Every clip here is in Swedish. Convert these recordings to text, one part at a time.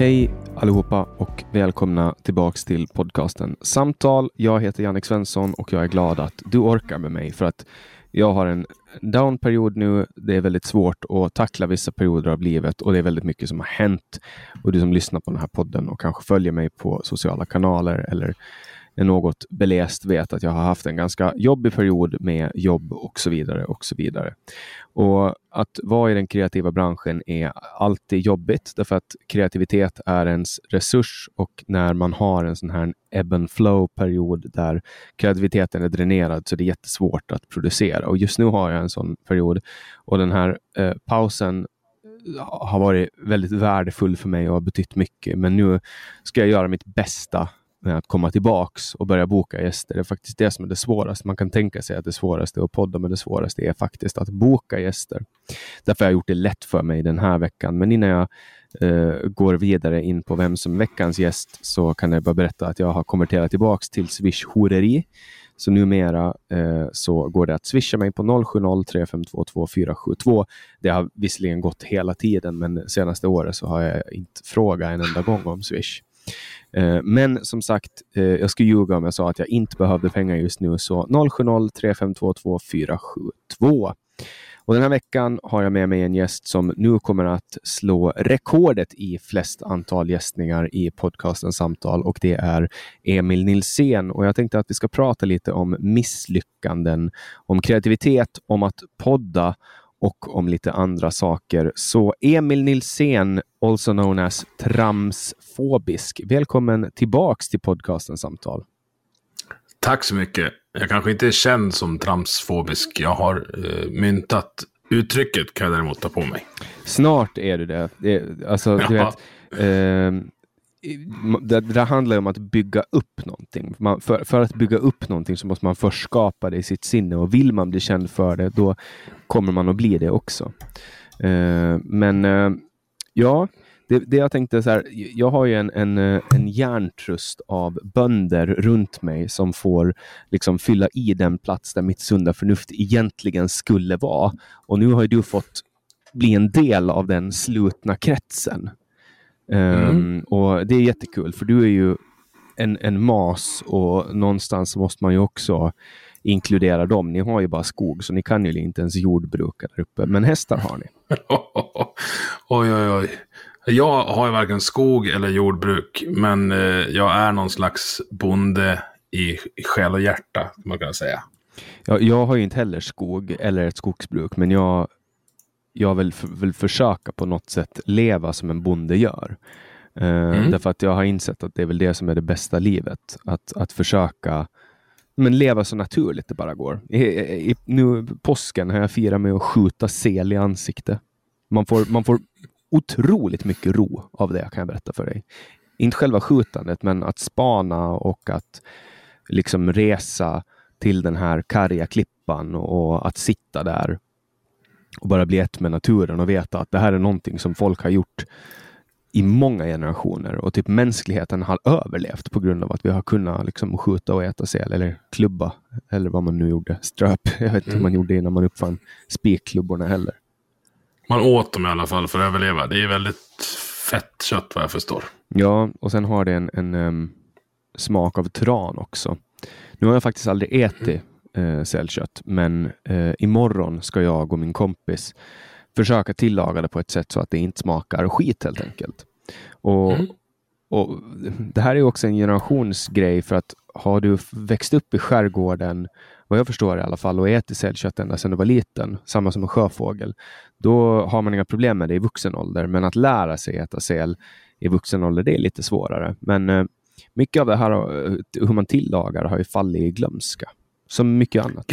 Hej allihopa och välkomna tillbaks till podcasten Samtal. Jag heter Jannik Svensson och jag är glad att du orkar med mig för att jag har en downperiod nu. Det är väldigt svårt att tackla vissa perioder av livet och det är väldigt mycket som har hänt. Och du som lyssnar på den här podden och kanske följer mig på sociala kanaler eller är något beläst vet att jag har haft en ganska jobbig period med jobb och så vidare och så vidare. Och att vara i den kreativa branschen är alltid jobbigt därför att kreativitet är ens resurs och när man har en sån här ebb and flow period där kreativiteten är dränerad så det är det jättesvårt att producera och just nu har jag en sån period och den här eh, pausen eh, har varit väldigt värdefull för mig och har betytt mycket. Men nu ska jag göra mitt bästa med att komma tillbaks och börja boka gäster. Det är faktiskt det som är det svåraste. Man kan tänka sig att det svåraste är att podda, men det svåraste är faktiskt att boka gäster. Därför har jag gjort det lätt för mig den här veckan. Men innan jag eh, går vidare in på vem som är veckans gäst så kan jag bara berätta att jag har konverterat tillbaks till Swish horeri. Så numera eh, så går det att swisha mig på 0703522472. Det har visserligen gått hela tiden, men senaste året så har jag inte frågat en enda gång om Swish. Eh, men som sagt, eh, jag skulle ljuga om jag sa att jag inte behövde pengar just nu, så 070-3522 472. Och den här veckan har jag med mig en gäst som nu kommer att slå rekordet i flest antal gästningar i podcasten Samtal och det är Emil Nilsén. Och jag tänkte att vi ska prata lite om misslyckanden, om kreativitet, om att podda och om lite andra saker. Så Emil Nilsén, also known as Tramsfobisk, välkommen tillbaks till podcasten Samtal. Tack så mycket. Jag kanske inte är känd som tramsfobisk. Jag har eh, myntat uttrycket kan jag däremot ta på mig. Snart är du det. det alltså, du vet, eh, det, det handlar om att bygga upp någonting. Man, för, för, att bygga upp någonting så måste man först skapa det i sitt sinne och vill man bli känd för det, då kommer man att bli det också. Uh, men uh, ja, det, det, jag tänkte så här, jag har ju en, en, eh, en hjärntrust av bönder runt mig som får liksom fylla i den plats där mitt sunda förnuft egentligen skulle vara. Och nu har du fått bli en del av den slutna kretsen. Mm. Um, och Det är jättekul, för du är ju en, en mas och någonstans måste man ju också inkludera dem. Ni har ju bara skog, så ni kan ju inte ens jordbruka där uppe. Men hästar har ni. oj, oj, oj. Jag har ju varken skog eller jordbruk, men eh, jag är någon slags bonde i, i själ och hjärta, man kan säga. Ja, jag har ju inte heller skog eller ett skogsbruk, men jag jag vill, vill försöka på något sätt leva som en bonde gör. Uh, mm. Därför att jag har insett att det är väl det som är det bästa livet. Att, att försöka men leva så naturligt det bara går. I, i, nu påsken har jag firat med att skjuta sel i ansikte. Man får, man får otroligt mycket ro av det kan jag berätta för dig. Inte själva skjutandet, men att spana och att liksom resa till den här karga klippan och att sitta där och bara bli ett med naturen och veta att det här är någonting som folk har gjort i många generationer och typ mänskligheten har överlevt på grund av att vi har kunnat liksom skjuta och äta säl eller klubba eller vad man nu gjorde. Ströp. Jag vet inte mm. hur man gjorde innan man uppfann spikklubborna heller. Man åt dem i alla fall för att överleva. Det är väldigt fett kött vad jag förstår. Ja, och sen har det en, en um, smak av tran också. Nu har jag faktiskt aldrig ätit uh, sälkött, men uh, imorgon ska jag och min kompis försöka tillaga det på ett sätt så att det inte smakar skit helt enkelt. Och, mm. och Det här är också en generationsgrej för att har du växt upp i skärgården, vad jag förstår i alla fall, och ätit sälkött ända sedan du var liten, samma som en sjöfågel, då har man inga problem med det i vuxen ålder. Men att lära sig äta säl i vuxen ålder, det är lite svårare. Men eh, mycket av det här, eh, hur man tillagar, har ju fallit i glömska. Som mycket annat.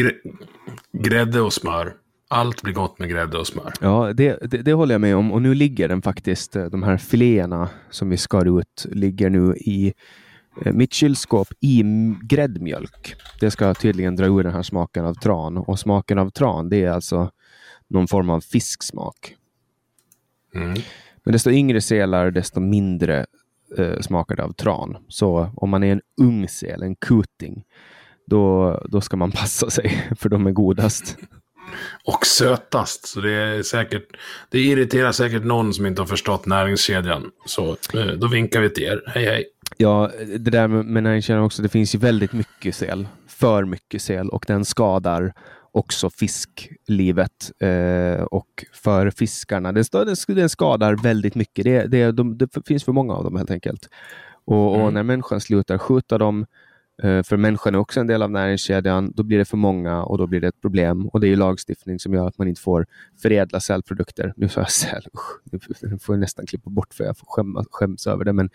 Grädde och smör. Allt blir gott med grädde och smör. Ja, det, det, det, håller jag med om. Och nu ligger den faktiskt, eh, de här filéerna som vi skar ut, ligger nu i eh, mitt kylskåp i gräddmjölk. Det ska tydligen dra ur den här smaken av tran. Och smaken av tran, det är alltså någon form av fisksmak. Mm. Men desto yngre sälar, desto mindre eh, smakar det av tran. Så om man är en ung säl, en kuting, då, då ska man passa sig, för de är godast. Och sötast. Så det är säkert, det irriterar säkert någon som inte har förstått näringskedjan. Så eh, då vinkar vi till er. Hej hej. Ja, det där med näringskedjan också. Det finns ju väldigt mycket sel. För mycket sel och den skadar också fisklivet eh, och för fiskarna. Den, den skadar väldigt mycket. Det, det, de, det finns för många av dem helt enkelt. Och, mm. och när människan slutar skjuta dem för människan är också en del av näringskedjan. Då blir det för många och då blir det ett problem. Och det är lagstiftning som gör att man inte får förädla sälprodukter. Nu sa jag säl, usch, nu får jag nästan klippa bort för jag får skämma, skäms över det. Men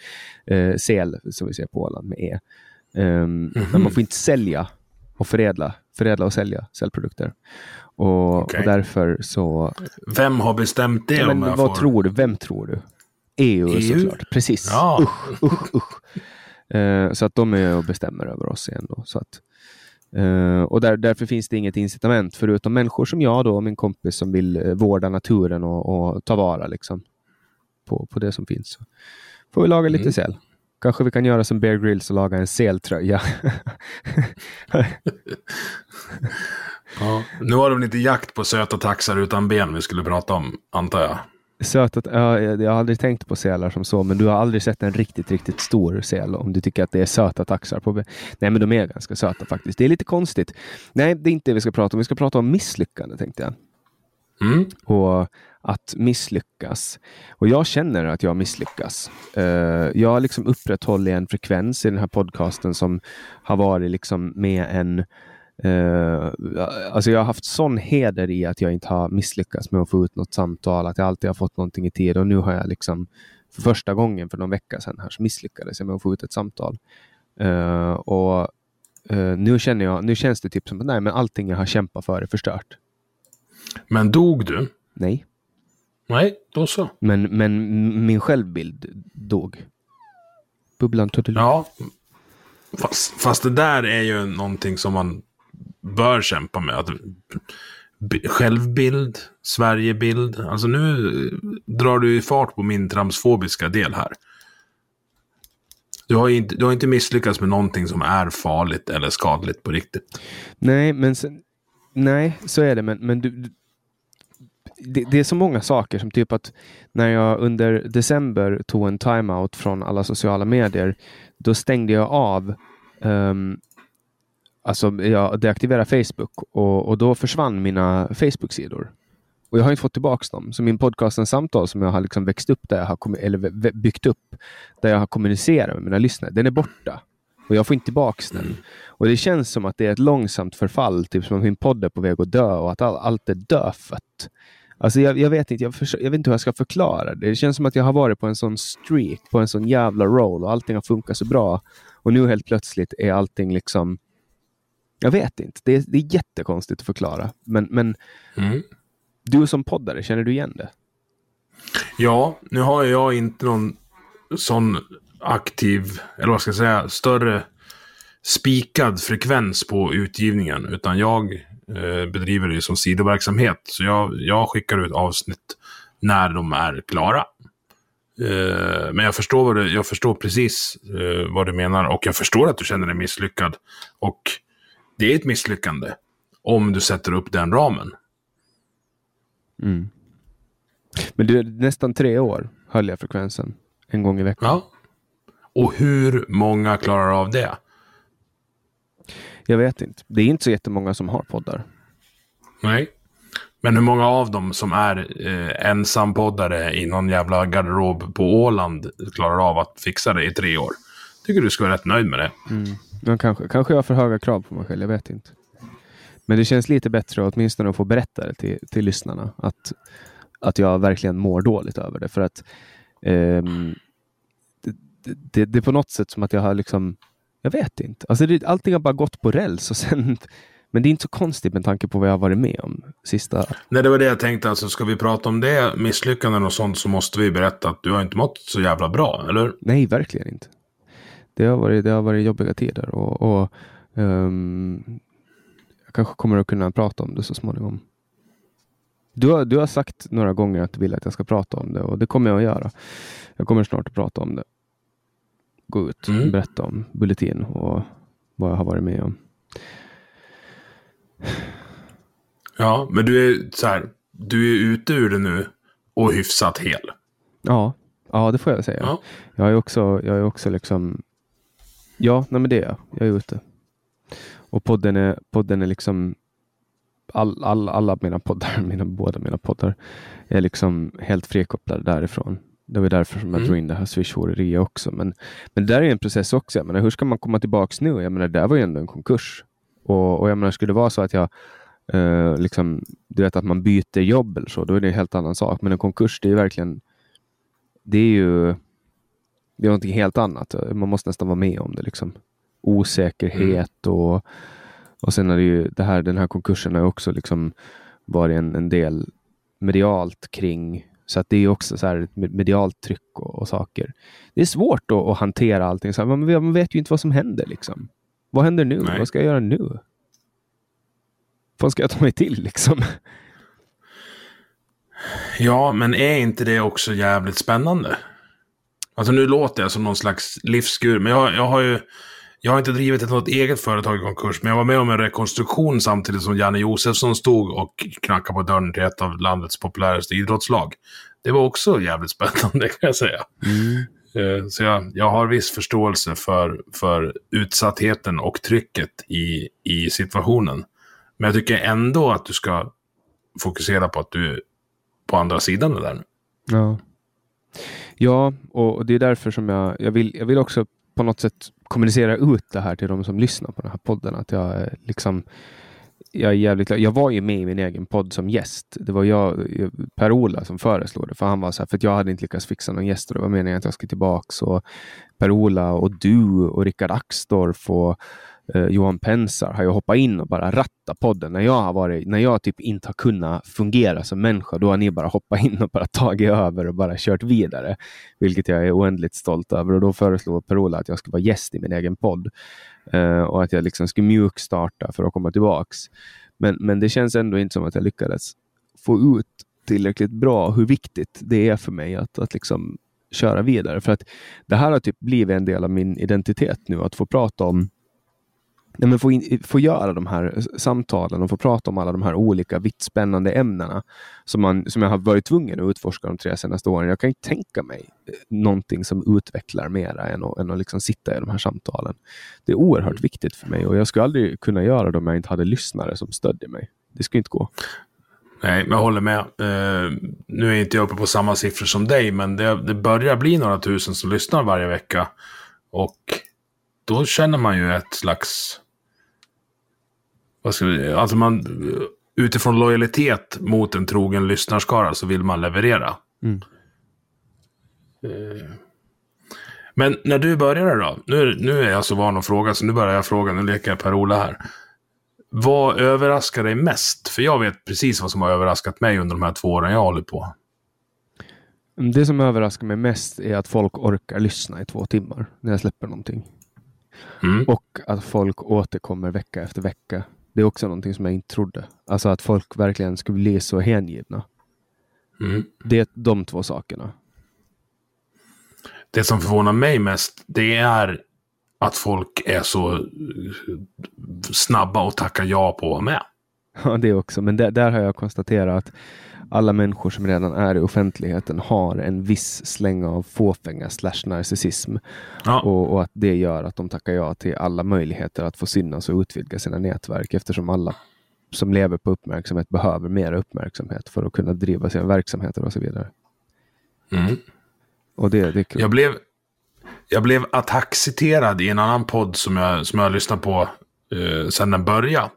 eh, säl, som vi ser på Åland med E. Um, mm -hmm. Men man får inte sälja och förädla, förädla och sälja cellprodukter. Och, okay. och därför så... Vem har bestämt det? Ja, men, vad får... tror du? Vem tror du? EU, EU? såklart. Precis. Ja. Usch, usch, usch. Eh, så att de är och bestämmer över oss igen. Då, så att, eh, och där, därför finns det inget incitament förutom människor som jag då, och min kompis som vill eh, vårda naturen och, och ta vara liksom, på, på det som finns. Så får vi laga lite mm. säl. Kanske vi kan göra som Bear Grylls och laga en seltröja. ja, nu det väl inte jakt på söta taxar utan ben vi skulle prata om, antar jag? Sötat, ja, jag har aldrig tänkt på sälar som så, men du har aldrig sett en riktigt, riktigt stor säl om du tycker att det är söta taxar. På, nej, men de är ganska söta faktiskt. Det är lite konstigt. Nej, det är inte det vi ska prata om. Vi ska prata om misslyckande, tänkte jag. Mm. Och att misslyckas. Och jag känner att jag misslyckas. Uh, jag har liksom upprätthållit en frekvens i den här podcasten som har varit liksom med en Uh, alltså jag har haft sån heder i att jag inte har misslyckats med att få ut något samtal, att jag alltid har fått någonting i tid och nu har jag liksom för första gången för någon vecka sedan här så misslyckades jag med att få ut ett samtal. Uh, och uh, nu, känner jag, nu känns det typ som att nej, men allting jag har kämpat för är förstört. Men dog du? Nej. Nej, då så. Men, men min självbild dog. Bubblan tog Ja, fast, fast det där är ju någonting som man bör kämpa med. Att, självbild, Sverigebild. Alltså nu drar du i fart på min transfobiska del här. Du har, inte, du har inte misslyckats med någonting som är farligt eller skadligt på riktigt. Nej, men sen, nej, så är det. Men, men du, det, det, är så många saker som typ att när jag under december tog en timeout från alla sociala medier, då stängde jag av um, Alltså, jag deaktiverade Facebook och, och då försvann mina Facebook-sidor. Och jag har inte fått tillbaka dem. Så min podcastens samtal som jag har liksom växt upp, där jag har eller byggt upp, där jag har kommunicerat med mina lyssnare, den är borta. Och jag får inte tillbaka den. Och det känns som att det är ett långsamt förfall, typ som att min podd är på väg att dö och att all, allt är dödfött. Alltså jag, jag, vet inte, jag, för, jag vet inte hur jag ska förklara det. Det känns som att jag har varit på en sån streak, på en sån jävla roll och allting har funkat så bra. Och nu helt plötsligt är allting liksom jag vet inte. Det är, det är jättekonstigt att förklara. Men, men mm. du som poddare, känner du igen det? Ja, nu har jag inte någon sån aktiv, eller vad ska jag säga, större spikad frekvens på utgivningen, utan jag eh, bedriver det som sidoverksamhet. Så jag, jag skickar ut avsnitt när de är klara. Eh, men jag förstår, vad du, jag förstår precis eh, vad du menar och jag förstår att du känner dig misslyckad. Och det är ett misslyckande om du sätter upp den ramen. Mm. Men det är nästan tre år höll jag frekvensen en gång i veckan. Ja. Och hur många klarar av det? Jag vet inte. Det är inte så jättemånga som har poddar. Nej. Men hur många av dem som är eh, ensampoddare i någon jävla garderob på Åland klarar av att fixa det i tre år? Tycker du ska vara rätt nöjd med det. Mm. Men kanske, kanske jag har för höga krav på mig själv, jag vet inte. Men det känns lite bättre åtminstone att få berätta det till, till lyssnarna. Att, att jag verkligen mår dåligt över det. För att um, det, det, det, är på något sätt som att jag har liksom, jag vet inte. Alltså det, allting har bara gått på räls och sen men det är inte så konstigt med tanke på vad jag har varit med om sista... Nej, det var det jag tänkte. Alltså, ska vi prata om det, misslyckanden och sånt, så måste vi berätta att du har inte mått så jävla bra, eller? Nej, verkligen inte. Det har varit, det har varit jobbiga tider och, och um, jag kanske kommer att kunna prata om det så småningom. Du har, du har sagt några gånger att du vill att jag ska prata om det och det kommer jag att göra. Jag kommer snart att prata om det. Gå ut och mm. berätta om Bulletin och vad jag har varit med om. Ja, men du är så här, du är ute ur det nu och hyfsat hel. Ja, ja det får jag säga. Ja. Jag är också, jag är också liksom, ja, nej men det är jag. Jag är ute. Och podden är, podden är liksom, all, all, alla mina poddar, mina, båda mina poddar, är liksom helt frikopplade därifrån. Det var därför som jag mm. drog in det här swish också. Men, men det där är en process också. Jag menar, hur ska man komma tillbaks nu? Jag menar, det där var ju ändå en konkurs. Och, och jag menar, skulle det vara så att jag eh, liksom, du vet att man byter jobb eller så, då är det en helt annan sak. Men en konkurs, det är verkligen, det är ju det är någonting helt annat. Man måste nästan vara med om det. Liksom. Osäkerhet mm. och, och sen är det ju det här, den här konkursen har också liksom varit en, en del medialt kring så att det är också så här medialt tryck och, och saker. Det är svårt att, att hantera allting. Så här, man, man, vet ju inte vad som händer. Liksom. Vad händer nu? Nej. Vad ska jag göra nu? Vad ska jag ta mig till liksom? Ja, men är inte det också jävligt spännande? Alltså nu låter jag som någon slags livsgur, men jag, jag har ju jag har inte drivit ett något eget företag i konkurs, men jag var med om en rekonstruktion samtidigt som Janne Josefsson stod och knackade på dörren till ett av landets populäraste idrottslag. Det var också jävligt spännande kan jag säga. Mm. Eh, så jag, jag har viss förståelse för, för utsattheten och trycket i, i situationen. Men jag tycker ändå att du ska fokusera på att du är på andra sidan det där nu. Ja. Ja, och det är därför som jag, jag, vill, jag vill också på något sätt kommunicera ut det här till de som lyssnar på den här podden. Att jag eh, liksom jag är jävligt Jag var ju med i min egen podd som gäst. Det var jag, eh, Per-Ola som föreslog det. För han var så här, för jag hade inte lyckats fixa någon gäst och det var meningen att jag skulle tillbaks. Och Per-Ola och du och Rickard Axdorff och eh, Johan Pensar har ju hoppat in och bara rattat podden. När jag, har varit, när jag typ inte har kunnat fungera som människa, då har ni bara hoppat in och bara tagit över och bara kört vidare. Vilket jag är oändligt stolt över. Och då föreslog Per-Ola att jag skulle vara gäst i min egen podd. eh, och att jag liksom skulle mjukstarta för att komma tillbaks. Men, men det känns ändå inte som att jag lyckades få ut tillräckligt bra hur viktigt det är för mig att, att liksom köra vidare. För att det här har typ blivit en del av min identitet nu, att få prata om ja, men få, in, få göra de här samtalen och få prata om alla de här olika vitt spännande ämnena som, man, som jag har varit tvungen att utforska de tre senaste åren. Jag kan inte tänka mig eh, någonting som utvecklar mera än att, än att liksom sitta i de här samtalen. Det är oerhört viktigt för mig och jag skulle aldrig kunna göra det om jag inte hade lyssnare som stödjer mig. Det skulle inte gå. Nej, men jag håller med. Uh, nu är inte jag uppe på samma siffror som dig, men det, det börjar bli några tusen som lyssnar varje vecka. Och då känner man ju ett slags vad ska vi, alltså man, utifrån lojalitet mot en trogen lyssnarskara så vill man leverera. Mm. Eh, men när du började då, nu, nu är jag så van att fråga så nu börjar jag fråga, nu leker jag Per-Ola här. Vad överraskar dig mest? För jag vet precis vad som har överraskat mig under de här två åren jag hållit på. Det som överraskar mig mest är att folk orkar lyssna i två timmar när jag släpper någonting. Mm. Och att folk återkommer vecka efter vecka. Det är också någonting som jag inte trodde. Alltså att folk verkligen skulle bli så hängivna. Mm. Det är de två sakerna. Det som förvånar mig mest, det är att folk är så snabba att tacka ja på att vara med. Ja, det också. Men där, där har jag konstaterat att alla människor som redan är i offentligheten har en viss släng av fåfänga slash narcissism. Ja. Och, och att det gör att de tackar ja till alla möjligheter att få synas och utvidga sina nätverk eftersom alla som lever på uppmärksamhet behöver mer uppmärksamhet för att kunna driva sina verksamheter och så vidare. Mm. Och det, det är kul. Jag blev, jag blev attackciterad i en annan podd som jag, som jag lyssnat på eh, sedan den började.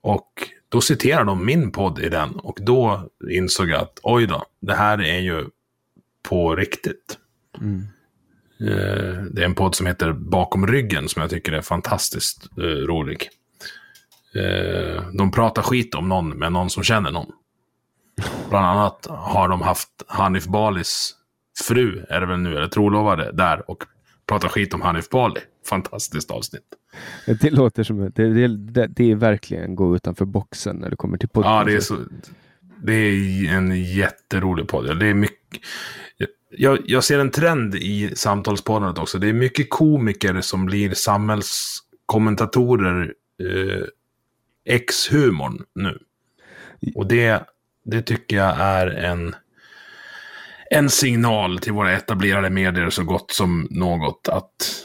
Och då citerar de min podd i den. Och då insåg jag att oj då, det här är ju på riktigt. Mm. Eh, det är en podd som heter Bakom ryggen som jag tycker är fantastiskt eh, rolig. Eh, de pratar skit om någon med någon som känner någon. Bland annat har de haft Hanif Balis fru, är det väl nu, eller trolovade, där och pratar skit om Hanif Bali. Fantastiskt avsnitt. Det låter som det, det, det, är verkligen gå utanför boxen när det kommer till podcast. Ja, det är, så, det är en jätterolig podd. Det är mycket, jag, jag ser en trend i samtalspoddandet också. Det är mycket komiker som blir samhällskommentatorer eh, ex-humorn nu. Och det, det tycker jag är en, en signal till våra etablerade medier så gott som något att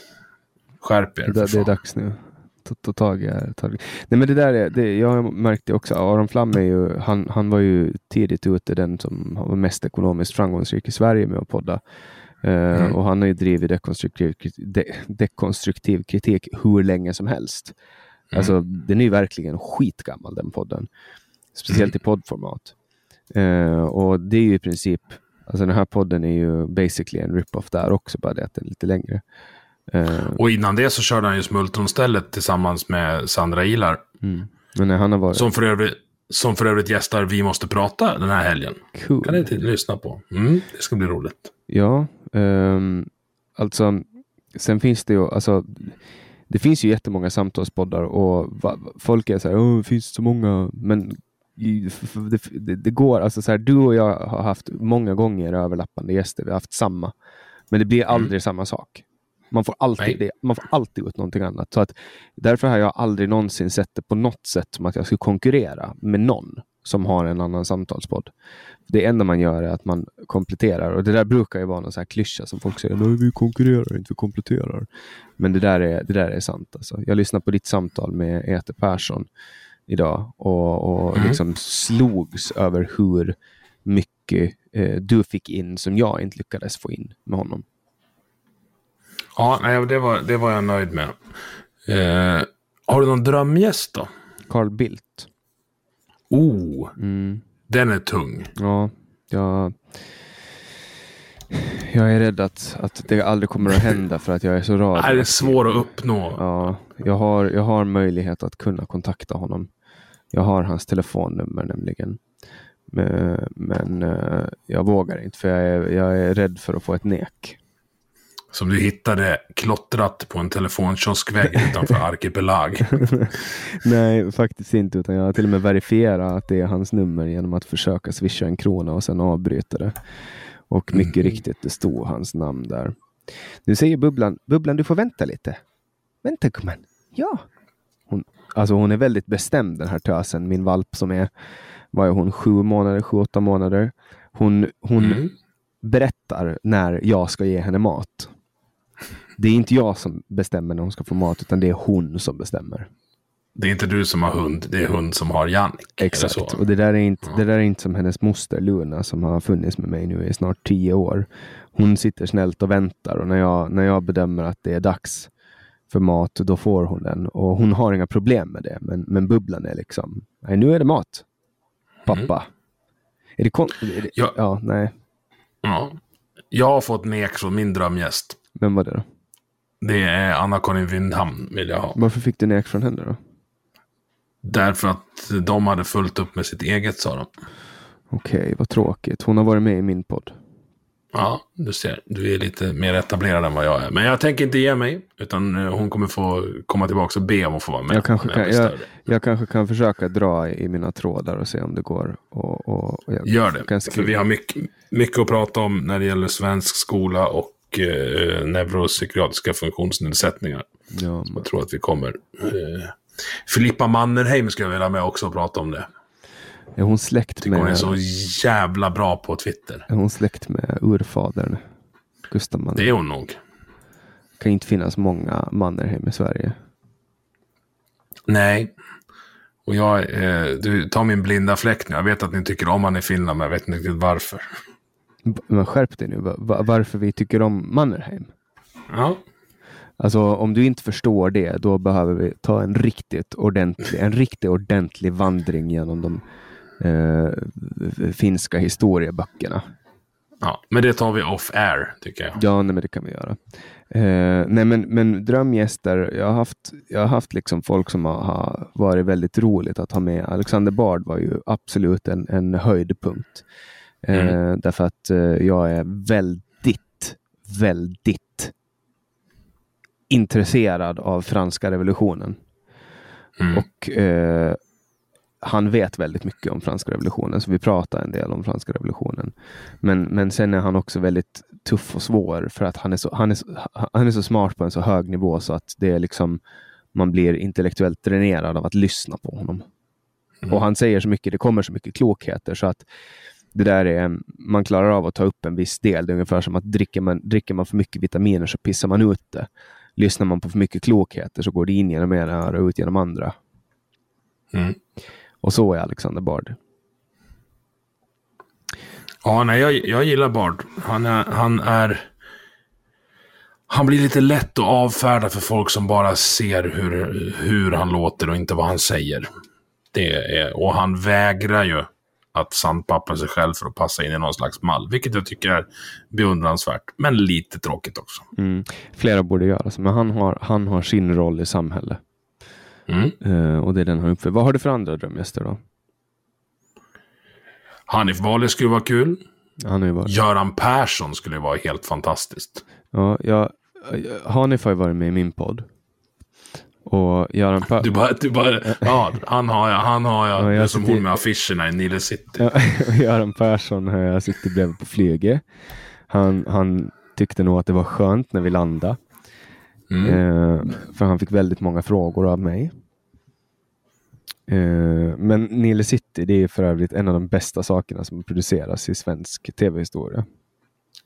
skärp er. Det, det är dags nu. Ta, ta tag i det. Nej men det där är, det, jag märkte också, Aron Flam är ju, han, han var ju tidigt ute, den som var mest ekonomiskt framgångsrik i Sverige med att podda. Eh, Mm. Och han har ju drivit dekonstruktiv, de, dekonstruktiv kritik hur länge som helst. Mm. Alltså den är ju verkligen skitgammal den podden. Speciellt i poddformat. Eh, och det är ju i princip, alltså den här podden är ju basically en rip-off där också, bara det att den är lite längre. Eh, Och innan det så körde han ju Smultronstället tillsammans med Sandra Ilar. Mm. Men nej, han har varit Som för, övrigt, som för övrigt gästar Vi måste prata den här helgen. cool. Kan ni lyssna på. Mm, det ska bli roligt. Ja, ehm, alltså sen finns det ju, alltså det finns ju jättemånga samtalspoddar och va, folk är så här, "Åh, det finns så många, men det, det, det går, alltså så här, du och jag har haft många gånger överlappande gäster, vi har haft samma, men det blir aldrig samma sak. Man får, alltid, det, man får alltid ut någonting annat. Så att, därför har jag aldrig någonsin sett det på något sätt som att jag skulle konkurrera med någon som har en annan samtalspodd. Det enda man gör är att man kompletterar och det där brukar ju vara någon så här klyscha som folk säger, nej vi konkurrerar inte, vi kompletterar. Men det där är, det där är sant. Alltså. Jag lyssnade på ditt samtal med Ete Persson idag och, och Mm. liksom slogs över hur mycket eh, du fick in som jag inte lyckades få in med honom. Ja, nej, det, var, det var jag nöjd med. Eh, har du någon drömgäst då? Carl Bildt. Oh, Mm. den är tung. Ja, jag, jag är rädd att, att det aldrig kommer att hända för att jag är så rar. Nej, det är svår att uppnå. Ja, jag har, jag har möjlighet att kunna kontakta honom. Jag har hans telefonnummer nämligen. Men, men eh, jag vågar inte för jag är, jag är rädd för att få ett nek. Som du hittade klottrat på en telefonkioskvägg utanför Arkipelag. Nej, faktiskt inte. Utan jag har till och med verifierat att det är hans nummer genom att försöka swisha en krona och sen avbryta det. Och mycket Mhm. riktigt, det stod hans namn där. Nu säger Bubblan, Bubblan du får vänta lite. Vänta gumman. Ja. Hon, alltså hon är väldigt bestämd den här tösen, min valp som är, vad är hon, sju månader, sju, åtta månader. Hon, hon Mm. berättar när jag ska ge henne mat. Det är inte jag som bestämmer när hon ska få mat, utan det är hon som bestämmer. Det är inte du som har hund, det är hund som har Jannik. Exakt. Och det där, är inte, Ja. det där är inte som hennes moster Luna som har funnits med mig nu i snart tio år. Hon sitter snällt och väntar och när jag, när jag bedömer att det är dags för mat, då får hon den. Och hon har inga problem med det. Men, men bubblan är liksom, nej nu är det mat. Pappa. Är det kon- är det, Ja. ja, nej. Ja. Jag har fått nek från min drömgäst. Vem var det då? Det är Anna-Karin Windhamn vill jag ha. Varför fick du nek från henne då? Därför att de hade fullt upp med sitt eget sa de. Okej, vad tråkigt. Hon har varit med i min podd. Ja, du ser. Du är lite mer etablerad än vad jag är. Men jag tänker inte ge mig. Utan eh, hon kommer få komma tillbaka och be om att få vara med. Jag kanske, kan, jag, jag kanske kan försöka dra i mina trådar och se om det går. Och, och, och Gör det. För vi har mycket, mycket att prata om när det gäller svensk skola och eh, neuropsykiatriska funktionsnedsättningar. Ja, men- Jag tror att vi kommer. Eh, Filippa Mannerheim ska jag vilja med också och prata om det. är hon släkt Hon är med, så jävla bra på Twitter. är hon släkt med urfadern? Gustav Det Mannerheim. är hon nog. kan inte finnas många Mannerheim i Sverige. Nej. Och jag, eh, du tar min blinda fläck nu. Jag vet att ni tycker om han i Finland, men jag vet inte riktigt varför. Men skärp dig nu. Va- va- varför vi tycker om Mannerheim? Ja, Alltså om du inte förstår det, då behöver vi ta en riktigt ordentlig, en riktigt ordentlig vandring genom de eh, finska historieböckerna. ja. Men det tar vi off air, tycker jag. Ja, nej, men det kan vi göra. Eh, nej, men, men drömgäster, jag har haft, jag har haft liksom folk som har, har varit väldigt roligt att ha med. Alexander Bard var ju absolut en, en höjdpunkt. Eh, Därför att eh, jag är väldigt, väldigt intresserad av franska revolutionen. Mm. Och eh, han vet väldigt mycket om franska revolutionen, så vi pratar en del om franska revolutionen. Men, men sen är han också väldigt tuff och svår för att han är, så, han, är han är så smart på en så hög nivå så att det är liksom man blir intellektuellt dränerad av att lyssna på honom. Och han säger så mycket, det kommer så mycket klokheter så att det där är, man klarar av att ta upp en viss del. Det är ungefär som att dricker man, dricker man för mycket vitaminer så pissar man ut det. Lyssnar man på för mycket klokheter så går det in genom ena öra och ut genom andra. Mm. Och så är Alexander Bard. Ja, nej, jag, jag gillar Bard. Han är, han är... Han blir lite lätt att avfärda för folk som bara ser hur, hur han låter och inte vad han säger. Det är, och han vägrar ju att sandpappa sig själv för att passa in i någon slags mall. Vilket jag tycker är beundransvärt. Men lite tråkigt också. Mm. Flera borde göra så, men han har, han har sin roll i samhället. Mm. Eh, och det är den han uppför. Vad har du för andra drömgäster då? Hanif Bali skulle vara kul. Han har ju varit... Göran Persson skulle vara helt fantastiskt. Ja, jag, Hanif har ju varit med i min podd. Och Göran Per... Du bara, du bara, ja, han har jag, han har jag. Ja, jag det är som sitter- hon med affischerna i Nile City. Göran Persson har jag suttit bredvid på flyget. Han, han tyckte nog att det var skönt när vi landade. Mm. Eh, för han fick väldigt många frågor av mig. Eh, men Nile City, det är för övrigt en av de bästa sakerna som produceras i svensk tv-historia.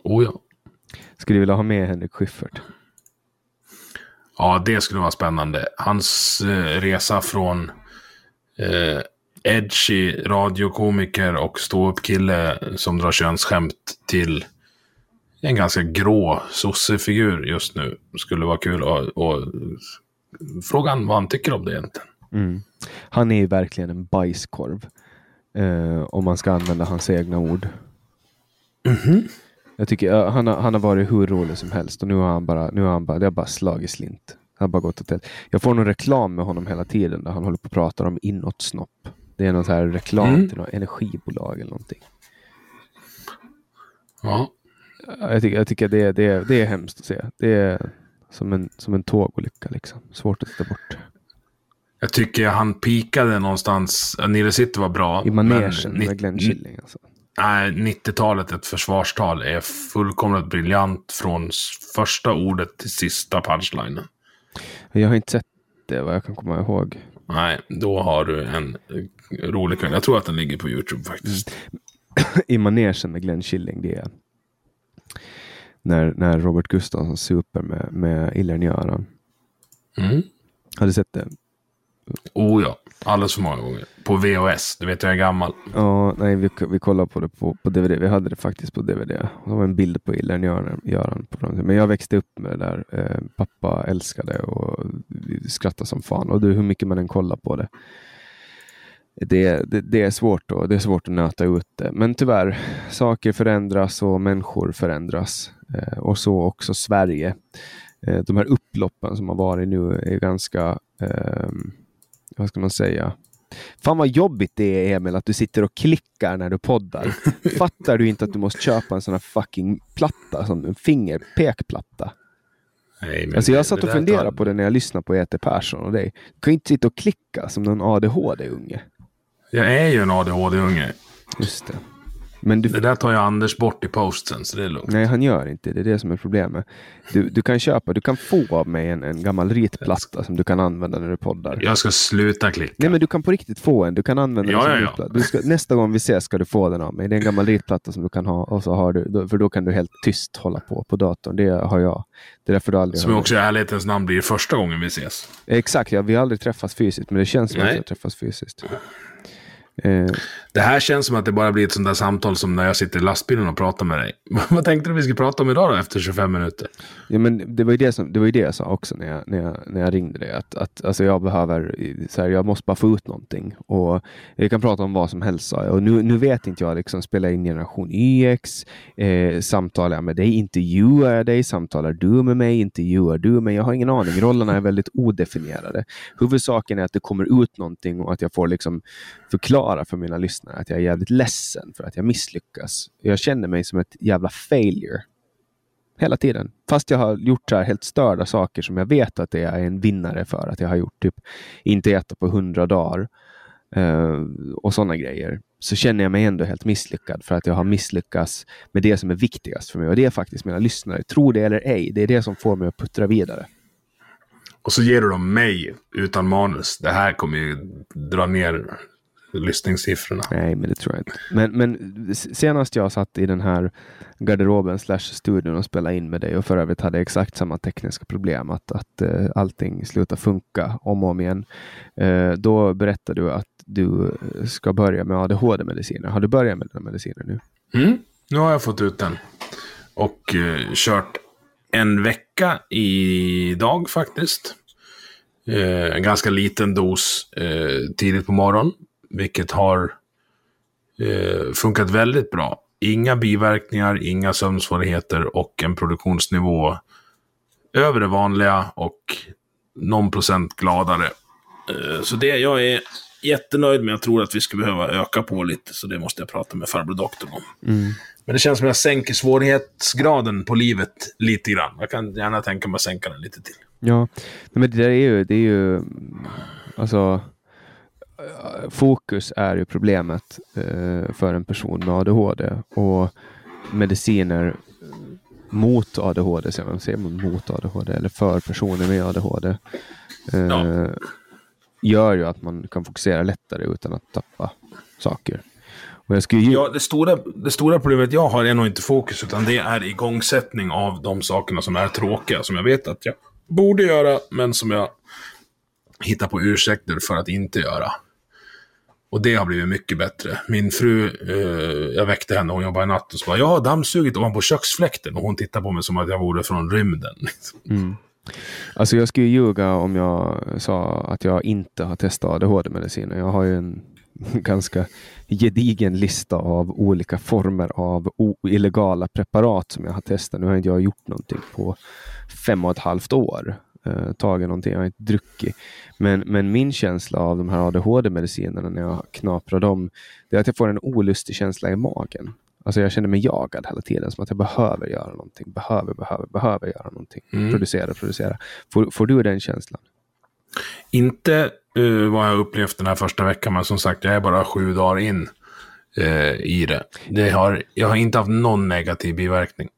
Oh ja. Skulle du vilja ha med Henrik Schyffert? Ja, det skulle vara spännande. Hans eh, resa från eh, edgy radiokomiker och ståuppkille som drar könsskämt till en ganska grå sossefigur just nu. Skulle vara kul och, och frågan vad han tycker om det egentligen. Mm. Han är ju verkligen en bajskorv. Eh, om man ska använda hans egna ord. Jag tycker eh, han, har, han har varit hur rolig som helst och nu har han bara, nu har han bara, det har bara slagit slint. Han har bara gått åt Jag får någon reklam med honom hela tiden där han håller på och pratar om inåtsnopp. Det är något här reklam Mm. till något energibolag eller någonting. Ja. Jag tycker, jag tycker det, det, det är hemskt att se. Det är som en, som en tågolycka liksom. Svårt att titta bort. Jag tycker han pikade någonstans. Nile City var bra. I manegen med Glenn Killing alltså. Nej, 90-talet, ett försvarstal, är fullkomligt briljant från första ordet till sista punchlinen. Jag har inte sett det vad jag kan komma ihåg. Nej, då har du en rolig kväll. Jag tror att den ligger på YouTube faktiskt. I manegen med Glenn Killing, det är när, när Robert Gustafsson super med, med Ilern-Göran. Mm. Har du sett det? Oh ja, alldeles för många gånger. På VHS, du vet jag är gammal. Ja, nej, vi, vi kollade på det på, på DVD. Vi hade det faktiskt på DVD. Det var en bild på Ilern-Göran Göran på. Men jag växte upp med det där. Eh, pappa älskade och vi skrattade som fan. Och du, hur mycket man än kollar på det. Det, det, det, är svårt att, det är svårt att nöta ut det. Men tyvärr, saker förändras och människor förändras. Eh, och så också Sverige. Eh, de här upploppen som har varit nu är ganska, eh, vad ska man säga, Fan vad jobbigt det är Emil att du sitter och klickar när du poddar. Fattar du inte att du måste köpa en sån här fucking platta, som en fingerpekplatta? Nej, men Alltså jag satt och funderade tar- på det när jag lyssnade på E.T. Persson och dig. Du kan ju inte sitta och klicka som någon ADHD-unge. Jag är ju en ADHD-unge. Just det. Men du, Det där tar jag Anders bort i posten, så det är lugnt. nej, han gör inte det. Är det som är problemet. Du, du kan köpa, du kan få av mig en, en gammal ritplatta som du kan använda när du poddar. Jag ska sluta klicka. Nej, men du kan på riktigt få en. Du kan använda Ja, den som ja, ja. ska, nästa gång vi ses ska du få den av mig. Det är en gammal ritplatta som du kan ha. Och så har du, för då kan du helt tyst hålla på på datorn. Det har jag. Det är därför du aldrig Som har... också i ärlighetens namn blir första gången vi ses. Exakt, ja, vi har aldrig träffats fysiskt. Men det känns som att vi har träffats fysiskt. Eh, Det här känns som att det bara blir ett sånt där samtal som när jag sitter i lastbilen och pratar med dig. Vad tänkte du vi skulle prata om idag då, efter 25 minuter? Ja, men det var ju det, som, det var ju det jag sa också när jag, när jag, när jag ringde dig. Att, att, alltså jag behöver, så här, jag måste bara få ut någonting. Och vi kan prata om vad som helst. sa jag. Och nu, nu vet inte jag, liksom, spelar in Generation YX, eh, samtalar jag med dig, intervjuar jag dig, samtalar du med mig, intervjuar du mig? Jag har ingen aning. Rollerna är väldigt odefinierade. Huvudsaken är att det kommer ut någonting och att jag får liksom förklara för mina lyssnare att jag är jävligt ledsen för att jag misslyckas. Jag känner mig som ett jävla failure hela tiden. Fast jag har gjort så här helt störda saker som jag vet att jag är en vinnare för. Att jag har gjort typ inte äta på hundra dagar eh, och sådana grejer. Så känner jag mig ändå helt misslyckad för att jag har misslyckats med det som är viktigast för mig. Och det är faktiskt mina lyssnare. Tro det eller ej, det är det som får mig att puttra vidare. Och så ger du dem mig utan manus. Det här kommer ju dra ner lyssningssiffrorna. Nej, men det tror jag inte. Men, men senast jag satt i den här garderoben slash studion och spelade in med dig och för övrigt hade exakt samma tekniska problem, att, att uh, allting slutar funka om och om igen. Eh, då berättade du att du ska börja med ADHD-mediciner. Har du börjat med dina mediciner nu? Mm, nu har jag fått ut den. Och eh, kört en vecka idag faktiskt. Eh, en ganska liten dos eh, tidigt på morgonen. Vilket har eh, funkat väldigt bra. Inga biverkningar, inga sömnsvårigheter och en produktionsnivå över det vanliga och någon procent gladare. Eh, så det jag är jättenöjd med. Jag tror att vi ska behöva öka på lite, så det måste jag prata med farbror doktorn om. Men det känns som att jag sänker svårighetsgraden på livet lite grann. Jag kan gärna tänka mig att sänka den lite till. Ja, men det där är ju, det är ju mm, alltså fokus är ju problemet eh, för en person med ADHD och mediciner mot ADHD, säger man, säger man mot ADHD eller för personer med ADHD eh, Ja. gör ju att man kan fokusera lättare utan att tappa saker. Ju, Ja, det, stora, det stora problemet jag har är nog inte fokus, utan det är igångsättning av de sakerna som är tråkiga, som jag vet att jag borde göra, men som jag hittar på ursäkter för att inte göra. Och det har blivit mycket bättre. Min fru, eh, jag väckte henne, hon jobbar i natt och så bara, jag har dammsugit ovanpå köksfläkten. Och hon tittar på mig som att jag vore från rymden. Mm. Alltså jag skulle ljuga om jag sa att jag inte har testat ADHD-mediciner. Jag har ju en ganska gedigen lista av olika former av illegala preparat som jag har testat. Nu har inte jag gjort någonting på fem och ett halvt år. Eh, tagit någonting, jag har inte druckit. Men, men min känsla av de här ADHD-medicinerna när jag knaprar dem, det är att jag får en olustig känsla i magen. Alltså jag känner mig jagad hela tiden, som att jag behöver göra någonting, behöver, behöver, behöver göra någonting. Producera, producera. Får, får du den känslan? Inte uh, vad jag upplevt den här första veckan, men som sagt, jag är bara sju dagar in eh, i det. det har, jag har inte haft någon negativ biverkning.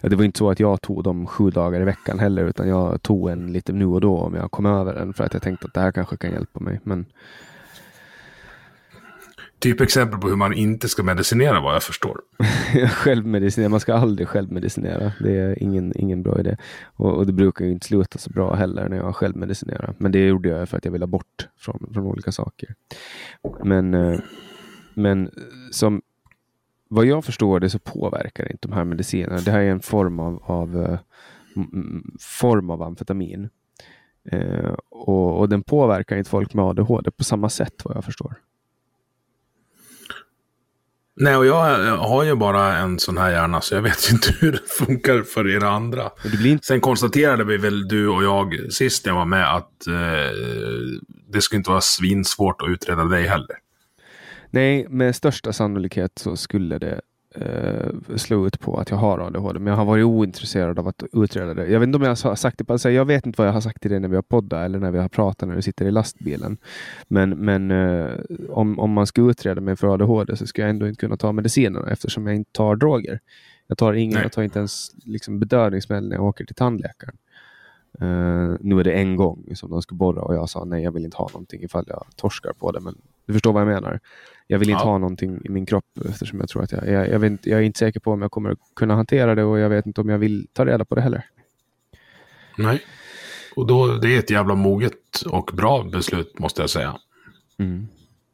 Ja, det var inte så att jag tog dem sju dagar i veckan heller, utan jag tog en lite nu och då om jag kom över den, för att jag tänkte att det här kanske kan hjälpa mig. Men Typ exempel på hur man inte ska medicinera, vad jag förstår. självmedicinera, man ska aldrig självmedicinera. Det är ingen, ingen bra idé. Och, och det brukar ju inte sluta så bra heller när jag självmedicinerar. Men det gjorde jag för att jag ville bort från, från olika saker. Men, eh, men som vad jag förstår det så påverkar inte de här medicinerna. Det här är en form av, av eh, form av amfetamin. Eh, och, och den påverkar inte folk med ADHD på samma sätt vad jag förstår. Nej, och jag har ju bara en sån här hjärna, så jag vet inte hur det funkar för er andra. Det inte... Sen konstaterade vi väl du och jag sist jag var med att eh, det skulle inte vara svinsvårt att utreda dig heller. Nej, med största sannolikhet så skulle det eh, slå ut på att jag har ADHD, men jag har varit ointresserad av att utreda det. Jag vet inte om jag har sagt det, på, alltså jag vet inte vad jag har sagt till dig när vi har poddat eller när vi har pratat när vi sitter i lastbilen. Men, men eh, om, om man ska utreda mig för ADHD så ska jag ändå inte kunna ta medicinerna eftersom jag inte tar droger. Jag tar ingen, jag tar inte ens liksom, bedövningsmedel när jag åker till tandläkaren. Uh, nu är det en gång som de ska borra och jag sa nej, jag vill inte ha någonting ifall jag torskar på det. Men du förstår vad jag menar. Jag vill inte ja. ha någonting i min kropp eftersom jag tror att jag, jag, jag, vet, jag är inte säker på om jag kommer kunna hantera det och jag vet inte om jag vill ta reda på det heller. Nej, och då, det är ett jävla moget och bra beslut måste jag säga. Mm.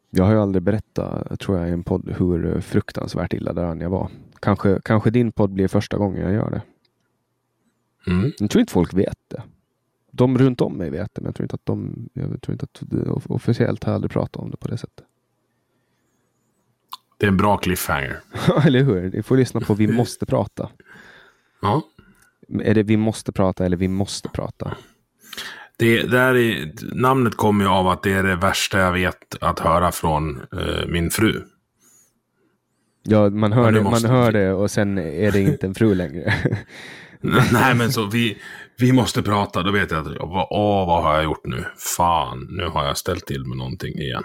Jag har ju aldrig berättat, tror jag, i en podd hur fruktansvärt illa däran jag var. Kanske, kanske din podd blir första gången jag gör det. Mm. Jag tror inte folk vet det. De runt om mig vet det, men jag tror inte att de, jag tror inte att officiellt har aldrig pratat om det på det sättet. Det är en bra cliffhanger. eller hur? Ni får lyssna på Vi måste prata. Ja. Är det Vi måste prata eller Vi måste prata? Det, där är, namnet kommer ju av att det är det värsta jag vet att höra från uh, min fru. Ja, man hör, det, man hör det och sen är det inte en fru längre. Nej, men så vi, vi måste prata. Då vet jag att, åh, vad har jag gjort nu? Fan, nu har jag ställt till med någonting igen.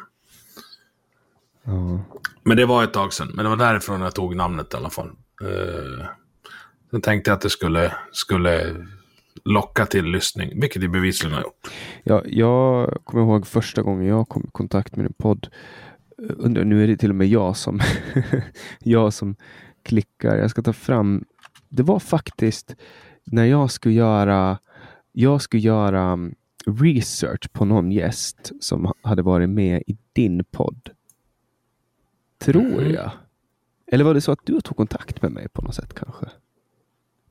Ja. Men det var ett tag sedan. Men det var därifrån jag tog namnet i alla fall. Uh, sen tänkte jag att det skulle, skulle locka till lyssning, vilket det bevisligen har gjort. Ja, jag kommer ihåg första gången jag kom i kontakt med en podd. Undrar, nu är det till och med jag som, jag som klickar. Jag ska ta fram. Det var faktiskt när jag skulle göra, jag skulle göra mm, research på någon gäst som hade varit med i din podd. Tror mm. jag. Eller var det så att du tog kontakt med mig på något sätt kanske?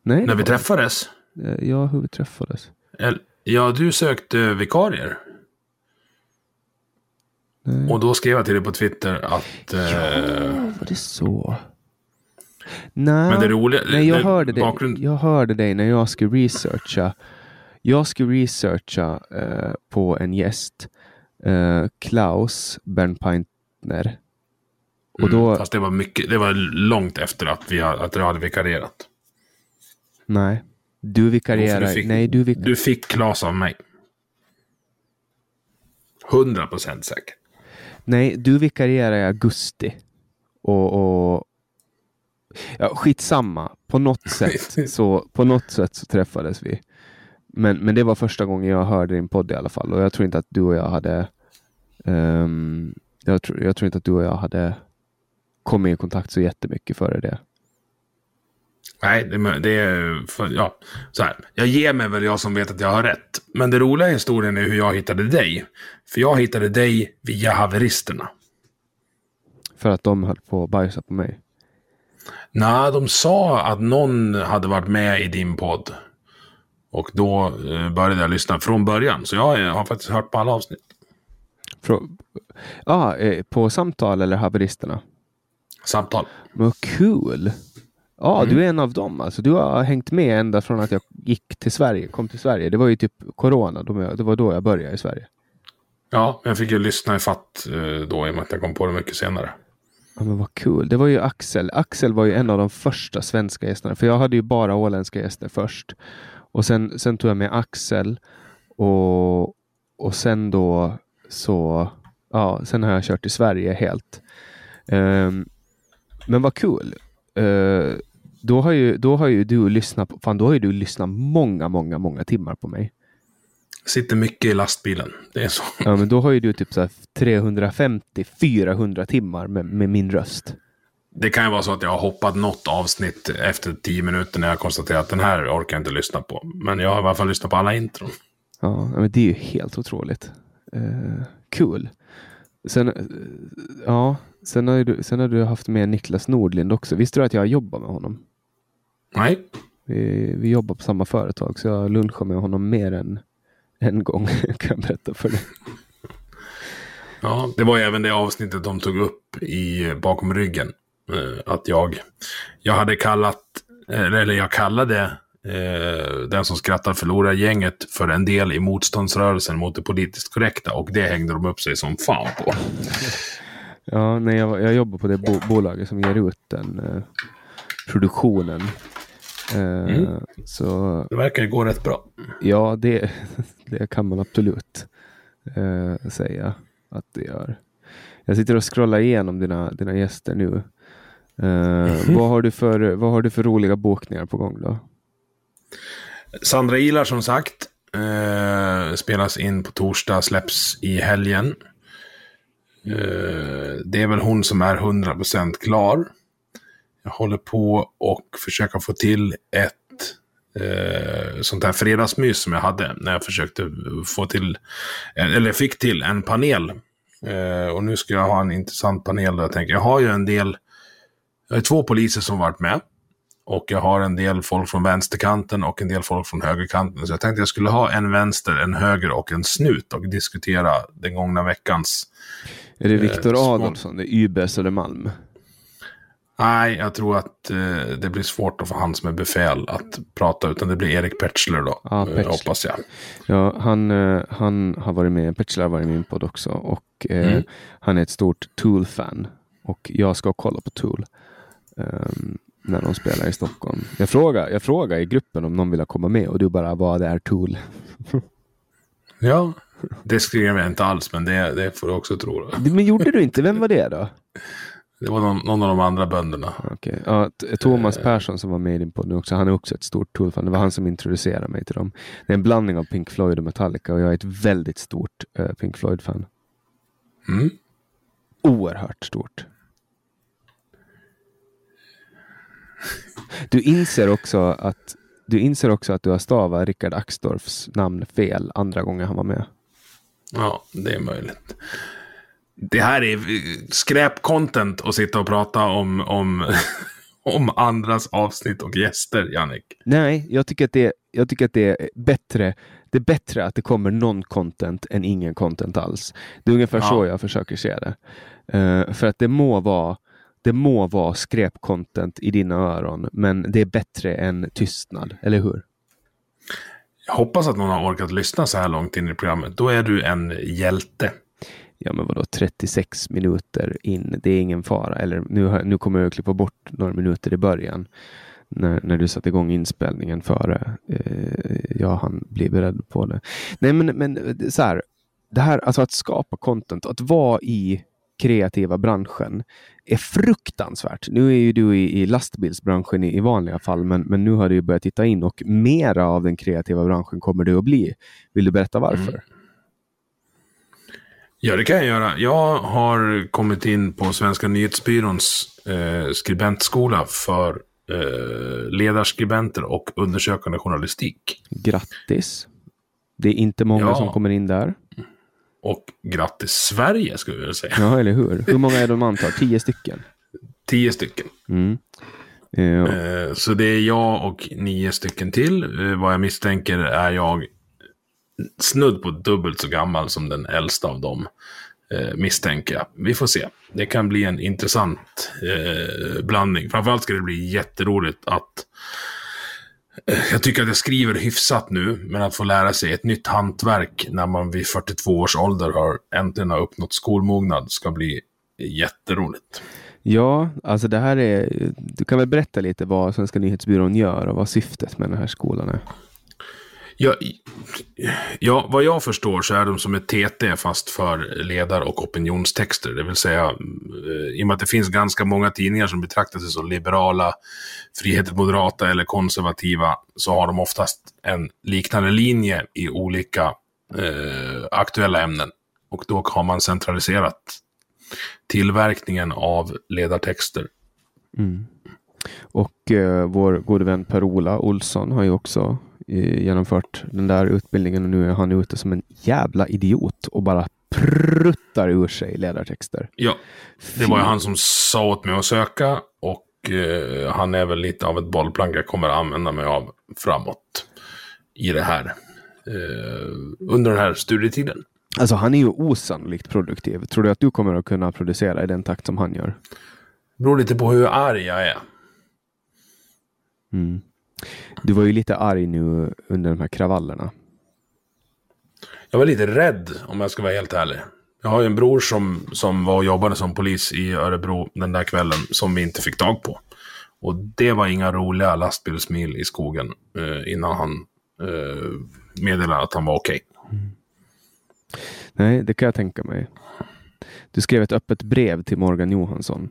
Nej, När vi träffades? Eh, ja, hur vi träffades. Ja, du sökte vikarier. Nej. Och då skrev jag till dig på Twitter att... Ja, eh... var det så? Nej, Men det roliga, nej jag, hörde bakgrund... det. jag hörde dig när jag skulle researcha. Jag skulle researcha eh, på en gäst. Eh, Klaus Bernpaintner. Och då... Mm, fast det var, mycket, det var långt efter att, vi, att du hade vikarierat. Nej. Du vikarierade. Du fick, Nej, du, vik du fick Klas av mig. 100 procent säker. Nej, du vikarierade i augusti. Och, och... Ja, skitsamma. På något sätt så, på något sätt så träffades vi. Men, men det var första gången jag hörde din podd i alla fall. Och jag tror inte att du och jag hade... Um, jag, tror, jag tror inte att du och jag hade kommit i kontakt så jättemycket före det. Nej, det, det är... För, ja, så här. Jag ger mig väl jag som vet att jag har rätt. Men det roliga i historien är hur jag hittade dig. För jag hittade dig via haveristerna. För att de höll på att bajsa på mig? Nej, de sa att någon hade varit med i din podd. Och då eh, började jag lyssna från början. Så jag har faktiskt hört på alla avsnitt. Från, ah, på samtal eller haveristerna? Samtal. Vad kul! Ja, mm. du är en av dem. Alltså, du har hängt med ända från att jag gick till Sverige, kom till Sverige. Det var ju typ corona, det var då jag började i Sverige. Ja, jag fick ju lyssna i fatt eh, då i och med att jag kom på det mycket senare. Ja, men vad kul. Det var ju Axel. Axel var ju en av de första svenska gästerna, för jag hade ju bara åländska gäster först. Och sen, sen tog jag med Axel och, och sen då så, ja, sen har jag kört i Sverige helt. Um, men vad kul. Uh, då har ju, då har ju du lyssnat, fan då har ju du lyssnat många, många, många timmar på mig. Sitter mycket i lastbilen, det är så. Ja, men då har ju du typ 350-400 timmar med, med min röst. Det kan ju vara så att jag har hoppat något avsnitt efter tio minuter när jag konstaterar att den här orkar jag inte lyssna på. Men jag har i alla fall lyssnat på alla intron. Ja, men det är ju helt otroligt. Uh, kul. Sen, uh, ja, sen har, du, sen har du haft med Niklas Nordlind också. Visste du att jag jobbar med honom? Nej. Vi, vi jobbar på samma företag så jag lunchar med honom mer än en gång kan jag berätta för dig. Ja, det var även det avsnittet de tog upp i Bakom ryggen. eh, att jag, jag hade kallat, eh, eller jag kallade eh, den som skrattar förlorar gänget för en del i motståndsrörelsen mot det politiskt korrekta och det hängde de upp sig som fan på. Ja, nej, jag, jag jobbar på det bo bolaget som ger ut den eh, produktionen. Eh, Mm. Så Det verkar ju gå rätt bra. ja, det, det kan man absolut eh, säga att det gör. Jag sitter och scrollar igenom dina, dina gäster nu. Eh, vad, har du för, vad har du för roliga bokningar på gång då? Sandra Ilar som sagt. Eh, spelas in på torsdag, släpps i helgen. Eh, det är väl hon som är 100% klar. Jag håller på och försöka få till ett eh, sånt här fredagsmys som jag hade när jag försökte få till, eller fick till en panel. Eh, och nu ska jag ha en intressant panel där jag tänker, jag har ju en del, jag har två poliser som varit med. Och jag har en del folk från vänsterkanten och en del folk från högerkanten. Så jag tänkte jag skulle ha en vänster, en höger och en snut och diskutera den gångna veckans. Är det Eh, Viktor små- Adolfsson? Det är Ybes Södermalm? Nej, jag tror att eh, det blir svårt att få han som är befäl att prata, utan det blir Erik Petschler då. Ja, eh, Petschler. hoppas jag. Ja, han, eh, han har varit med, Petschler har varit med i min podd också och eh, Mm. han är ett stort Tool-fan. Och jag ska kolla på Tool ehm, när de spelar i Stockholm. Jag frågar, jag frågar i gruppen om någon vill komma med och du bara, vad är Tool? Ja, det skrev jag inte alls, men det, det får du också tro. Men gjorde du inte? Vem var det då? Det var någon, någon av de andra bönderna. Okej. Ja, Thomas Persson som var med i din podd nu också, han är också ett stort Tool-fan. Det var han som introducerade mig till dem. Det är en blandning av Pink Floyd och Metallica och jag är ett väldigt stort eh, Pink Floyd-fan. Mm. oerhört stort. Du inser också att du inser också att du har stavat Rickard Axdorffs namn fel andra gången han var med. Ja, det är möjligt. Det här är skräp-content att sitta och prata om, om, om andras avsnitt och gäster, Jannik. Nej, jag tycker att det, jag tycker att det är bättre. Det är bättre att det kommer någon content än ingen content alls. Det är ungefär Ja. så jag försöker se det. Eh, för att det må vara det må vara skräp-content i dina öron, men det är bättre än tystnad, eller hur? Jag hoppas att någon har orkat lyssna så här långt in i programmet. Då är du en hjälte. Ja men vadå 36 minuter in, det är ingen fara. Eller nu, har- nu kommer jag att klippa bort några minuter i början. När, när du satte igång inspelningen före eh, jag hann bli beredd på det. Nej men, men så här, det här, alltså att skapa content, att vara i kreativa branschen är fruktansvärt. Nu är ju du i, i lastbilsbranschen i, i vanliga fall, men, men nu har du ju börjat titta in och mera av den kreativa branschen kommer du att bli. Vill du berätta varför? Mm. Ja, det kan jag göra. Jag har kommit in på Svenska nyhetsbyråns eh, skribentskola för eh, ledarskribenter och undersökande journalistik. Grattis! Det är inte många Ja. som kommer in där. Och grattis Sverige, skulle jag vilja säga. Ja, eller hur? Hur många är de antar? Tio stycken? Tio stycken. Mm. Ja. Eh, Så det är jag och nio stycken till. Eh, Vad jag misstänker är jag snudd på dubbelt så gammal som den äldsta av dem. eh, Misstänker jag. Vi får se. Det kan bli en intressant eh, blandning. Framförallt ska det bli jätteroligt att eh, jag tycker att jag skriver hyfsat nu, men att få lära sig ett nytt hantverk när man vid 42 års ålder har äntligen har uppnått skolmognad ska bli jätteroligt. ja, alltså det här är... Du kan väl berätta lite vad Svenska nyhetsbyrån gör och vad syftet med den här skolan är? Ja, ja, vad jag förstår så är de som ett TT fast för ledar och opinionstexter. Det vill säga, eh, i och med att det finns ganska många tidningar som betraktar sig som liberala, frihetligt moderata eller konservativa, så har de oftast en liknande linje i olika eh, aktuella ämnen. Och då har man centraliserat tillverkningen av ledartexter. Mm. Och eh, vår gode vän Per-Ola Olsson har ju också genomfört den där utbildningen och nu är han ute som en jävla idiot och bara pruttar ur sig ledartexter. Ja, det var ju han som sa åt mig att söka och eh, han är väl lite av ett bollplank jag kommer att använda mig av framåt i det här. Eh, under den här studietiden. Alltså han är ju osannolikt produktiv. Tror du att du kommer att kunna producera i den takt som han gör? Det beror lite på hur arg jag är. Mm. Du var ju lite arg nu under de här kravallerna. Jag var lite rädd, om jag ska vara helt ärlig. Jag har ju en bror som, som var och jobbade som polis i Örebro den där kvällen, som vi inte fick tag på. Och det var inga roliga lastbilsmil i skogen eh, innan han eh, meddelade att han var okej. Okay. Nej, det kan jag tänka mig. Du skrev ett öppet brev till Morgan Johansson.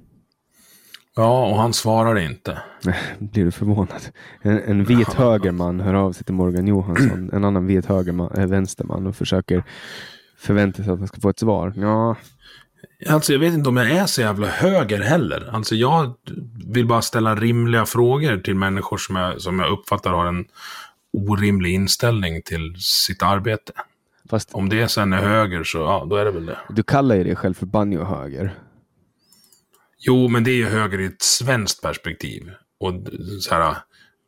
Ja, och han svarade inte. Blir du förvånad? En, en vit högerman hör av sig till Morgan Johansson, en annan vit högerman, äh, vänsterman och försöker förvänta sig att han ska få ett svar. Ja. Alltså jag vet inte om jag är så jävla höger heller. Alltså jag vill bara ställa rimliga frågor till människor som jag, som jag uppfattar har en orimlig inställning till sitt arbete. Fast, om det sen är höger så ja, då är det väl det. Du kallar ju dig själv för banjo-höger. Jo, men det är ju höger i ett svenskt perspektiv. Och så här,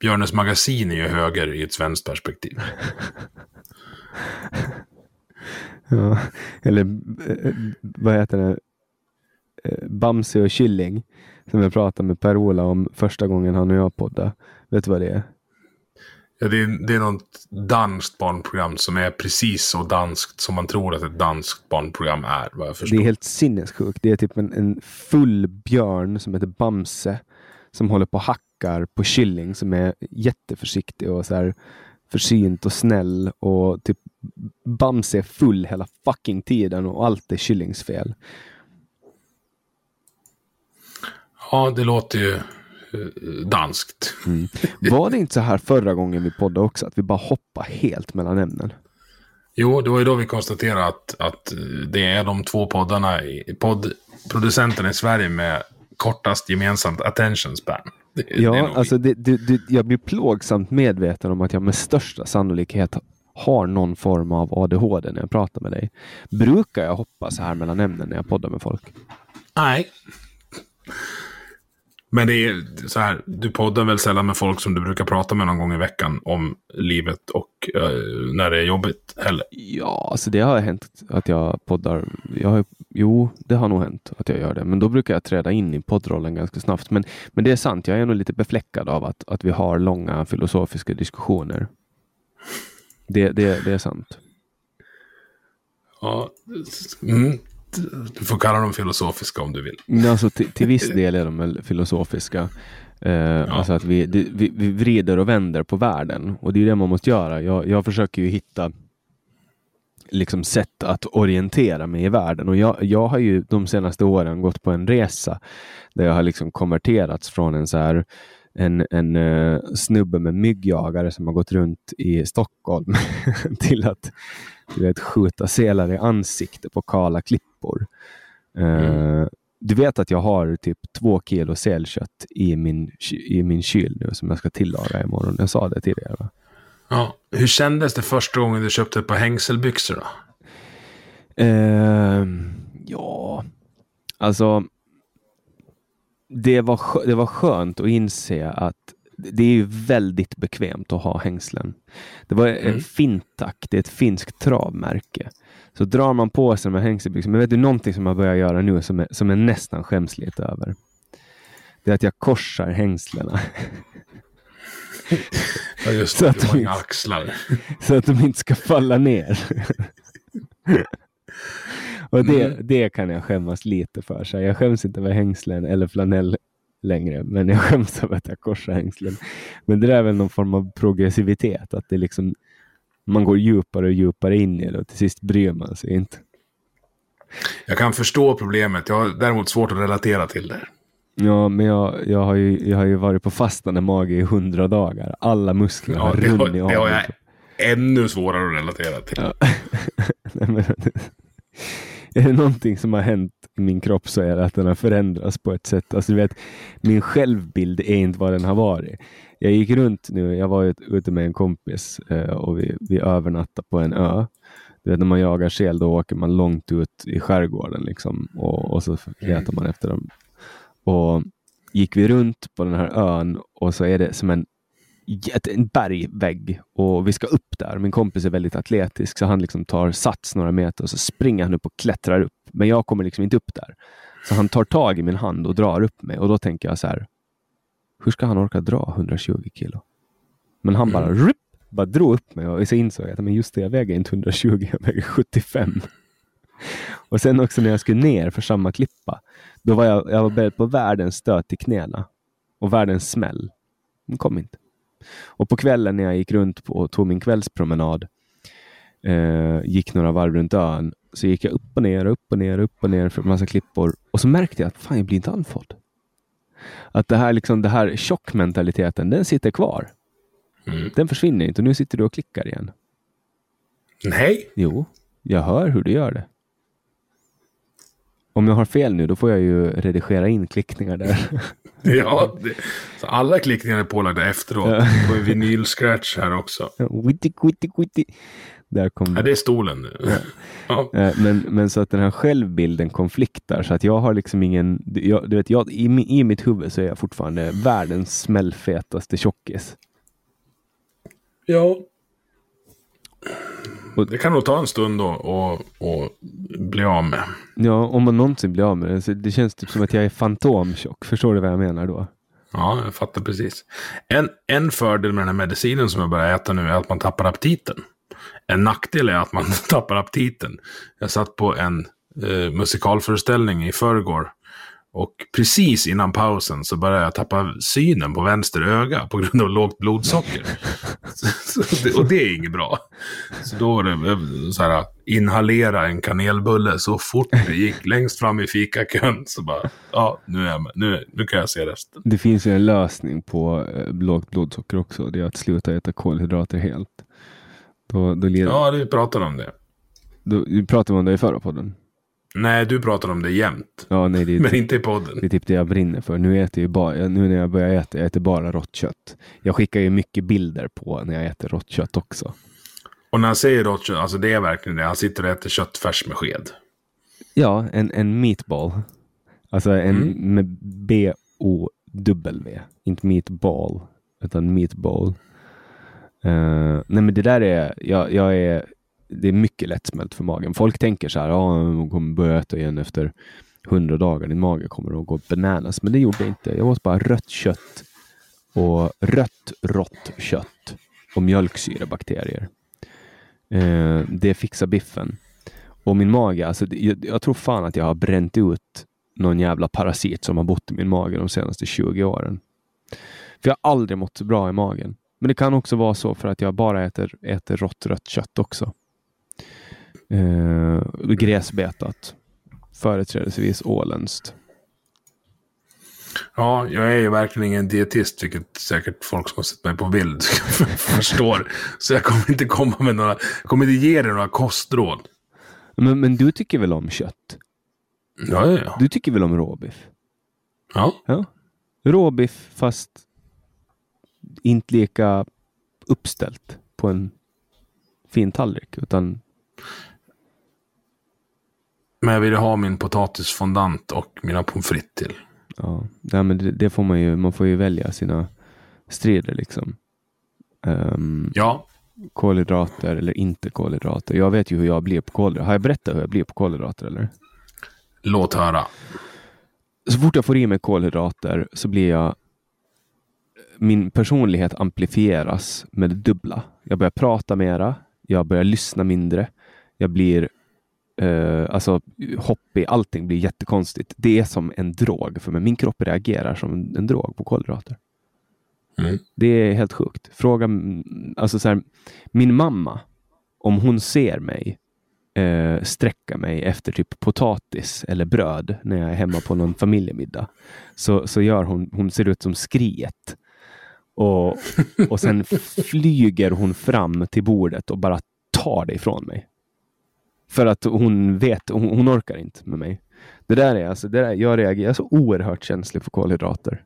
Björnes magasin är ju höger i ett svenskt perspektiv. ja, eller eh, vad heter det? Eh, Bamse och Killing. Som jag pratade med Per-Ola om första gången han och jag poddade. Vet du vad det är? Ja, det, är, det är något danskt barnprogram som är precis så danskt som man tror att ett danskt barnprogram är. Vad jag förstår. Det är helt sinnessjukt. Det är typ en, en full björn som heter Bamse som håller på och hackar på Killing som är jätteförsiktig och så här försynt och snäll och typ Bamse är full hela fucking tiden och allt är Killings fel. Ja, det låter ju danskt. Mm. Var det inte så här förra gången vi poddade också, att vi bara hoppar helt mellan ämnen? Jo, det var ju då vi konstaterade att, att det är de två poddarna, poddproducenterna i Sverige med kortast gemensamt attention span. Det, ja, det alltså det, det, jag blir plågsamt medveten om att jag med största sannolikhet har någon form av ADHD när jag pratar med dig. Brukar jag hoppa så här mellan ämnen när jag poddar med folk? Nej. Men det är så här, du poddar väl sällan med folk som du brukar prata med någon gång i veckan om livet och uh, när det är jobbigt heller? Ja, alltså det har hänt att jag poddar. Jag har, jo, det har nog hänt att jag gör det, men då brukar jag träda in i poddrollen ganska snabbt. Men, men det är sant, jag är nog lite befläckad av att, att vi har långa filosofiska diskussioner. Det, det, det är sant. Ja, mm. Du får kalla dem filosofiska om du vill. Alltså, till, till viss del är de väl filosofiska. Eh, ja. Alltså att vi, vi, vi, vrider och vänder på världen och det är det man måste göra. Jag, jag försöker ju hitta liksom sätt att orientera mig i världen och jag, jag har ju de senaste åren gått på en resa där jag har liksom konverterats från en så här en, en uh, snubbe med myggjagare som har gått runt i Stockholm till att du vet, skjuta selar i ansikte på kala klippor. Uh, Du vet att jag har typ två kilo selkött i min, i min kyl nu som jag ska tillaga imorgon. Jag sa det tidigare. Va? Ja. Hur kändes det första gången du köpte ett par hängselbyxor då? Uh, ja, alltså det var, det var skönt att inse att det är väldigt bekvämt att ha hängslen. Det var mm. en Fintac, det är ett finskt travmärke. Så drar man på sig de här hängselbyxorna, men vet du någonting som jag börjar göra nu som är, som är nästan skäms lite över? Det är att jag korsar hängslena. ja just det, så att de inte, axlar. Så att de inte ska falla ner. Och det, mm. det kan jag skämmas lite för. Så jag skäms inte över hängslen eller flanell längre, men jag skäms över att jag korsar hängslen. Men det är väl någon form av progressivitet, att det liksom man går djupare och djupare in i det och till sist bryr man sig inte. Jag kan förstå problemet. Jag har däremot svårt att relatera till det. Ja, men jag, jag, har, ju, jag har ju varit på fastande mage i hundra dagar. Alla muskler ja, har runnit av. Det har jag ännu svårare att relatera till. Ja. Nej, men, är det någonting som har hänt i min kropp så är det att den har förändrats på ett sätt. Alltså, du vet, min självbild är inte vad den har varit. Jag gick runt nu, jag var ute med en kompis eh, och vi, vi övernattade på en ö. Du vet, när man jagar sel då åker man långt ut i skärgården liksom, och, och så letar man efter dem. Och gick vi runt på den här ön och så är det som en en bergvägg och vi ska upp där. Min kompis är väldigt atletisk så han liksom tar sats några meter och så springer han upp och klättrar upp. Men jag kommer liksom inte upp där. Så han tar tag i min hand och drar upp mig och då tänker jag så här. Hur ska han orka dra 120 kilo? Men han bara, mm. bara drog upp mig och så insåg jag att men just det, jag väger inte 120, jag väger 75. och sen också när jag skulle ner för samma klippa, då var jag, jag var beredd på världens stöt i knäna och världens smäll. Den kom inte. Och på kvällen när jag gick runt och tog min kvällspromenad, eh, gick några varv runt ön, så gick jag upp och ner, upp och ner, upp och ner för en massa klippor. Och så märkte jag att fan, jag blir inte andfådd. Att det här, liksom, det här tjockmentaliteten, den sitter kvar. Mm. Den försvinner inte och nu sitter du och klickar igen. Nej. Jo, jag hör hur du gör det. Om jag har fel nu, då får jag ju redigera in klickningar där. ja, det, så alla klickningar är pålagda efteråt. Ja. Det en vinylscratch här också. Witty, witty, witty. Där kom ja, det är stolen nu. Ja. ja. Eh, men, men så att den här självbilden konfliktar. Så att jag har liksom ingen... Jag, du vet, jag, i, I mitt huvud så är jag fortfarande världens smällfetaste tjockis. Ja. Det kan nog ta en stund då och, och bli av med. Ja, om man någonsin blir av med det. Det känns typ som att jag är fantomtjock. Förstår du vad jag menar då? Ja, jag fattar precis. En, en fördel med den här medicinen som jag börjar äta nu är att man tappar aptiten. En nackdel är att man tappar aptiten. Jag satt på en eh, musikalföreställning i förrgår och precis innan pausen så började jag tappa synen på vänster öga på grund av lågt blodsocker. och det är inget bra. Så då var det eh, så här, inhalera en kanelbulle så fort det gick längst fram i fikakön. Så bara, ja, nu, är jag. Nu, nu kan jag se resten. Det finns ju en lösning på eh, lågt blodsocker också. Det är att sluta äta kolhydrater helt. Då, då leder... Ja, vi pratade om det. Då, vi pratade om det i förra podden. Nej, du pratar om det jämt. Ja, nej, det är Men typ, inte i podden. Det är typ det jag brinner för. Nu, äter jag bara, nu när jag börjar äta, jag äter bara rått kött. Jag skickar ju mycket bilder på när jag äter rått kött också. Och när han säger rått kött, alltså det är verkligen det. Han sitter och äter köttfärs med sked. Ja, en, en meatball. Alltså en mm. med B-O-W. Inte meatball, utan meatball. Uh, nej men det där är, jag, jag är det är mycket lättsmält för magen. Folk tänker så här, ja, hon kommer börja äta igen efter hundra dagar. Din mage kommer att gå bananas. Men det gjorde det inte. Jag åt bara rött kött och rött rått kött och mjölksyrebakterier. Eh, det fixar biffen. Och min mage, alltså, jag, jag, tror fan att jag har bränt ut någon jävla parasit som har bott i min mage de senaste 20 åren. För jag har aldrig mått så bra i magen. Men det kan också vara så för att jag bara äter, äter rått rött kött också. Eh, gräsbetat. Företrädesvis åländskt. Ja, jag är ju verkligen ingen dietist, vilket säkert folk som har sett mig på bild förstår. Så jag kommer inte komma med några, kommer inte ge dig några kostråd. Men, men du tycker väl om kött? Ja, ja, ja. Du tycker väl om råbiff? Ja. ja. Råbiff fast inte lika uppställt på en fin tallrik, utan men jag vill ha min potatisfondant och mina pommes frites till. Ja, ja men det, det, får man ju. Man får ju välja sina strider liksom. Um, ja. Kolhydrater eller inte kolhydrater. Jag vet ju hur jag blir på kolhydrater. Har jag berättat hur jag blir på kolhydrater eller? Låt höra. Så fort jag får i mig kolhydrater så blir jag min personlighet amplifieras med det dubbla. Jag börjar prata mera. Jag börjar lyssna mindre. Jag blir Uh, alltså hoppig, allting blir jättekonstigt. Det är som en drog för mig. Min kropp reagerar som en, en drog på kolhydrater. Mm. Det är helt sjukt. Fråga, alltså så här, min mamma, om hon ser mig uh, sträcka mig efter typ potatis eller bröd när jag är hemma på någon familjemiddag, så, så gör hon, hon ser ut som skriet. Och, och sen flyger hon fram till bordet och bara tar det ifrån mig. För att hon vet, hon, hon, orkar inte med mig. Det där är alltså, det där, jag reagerar så oerhört känslig för kolhydrater.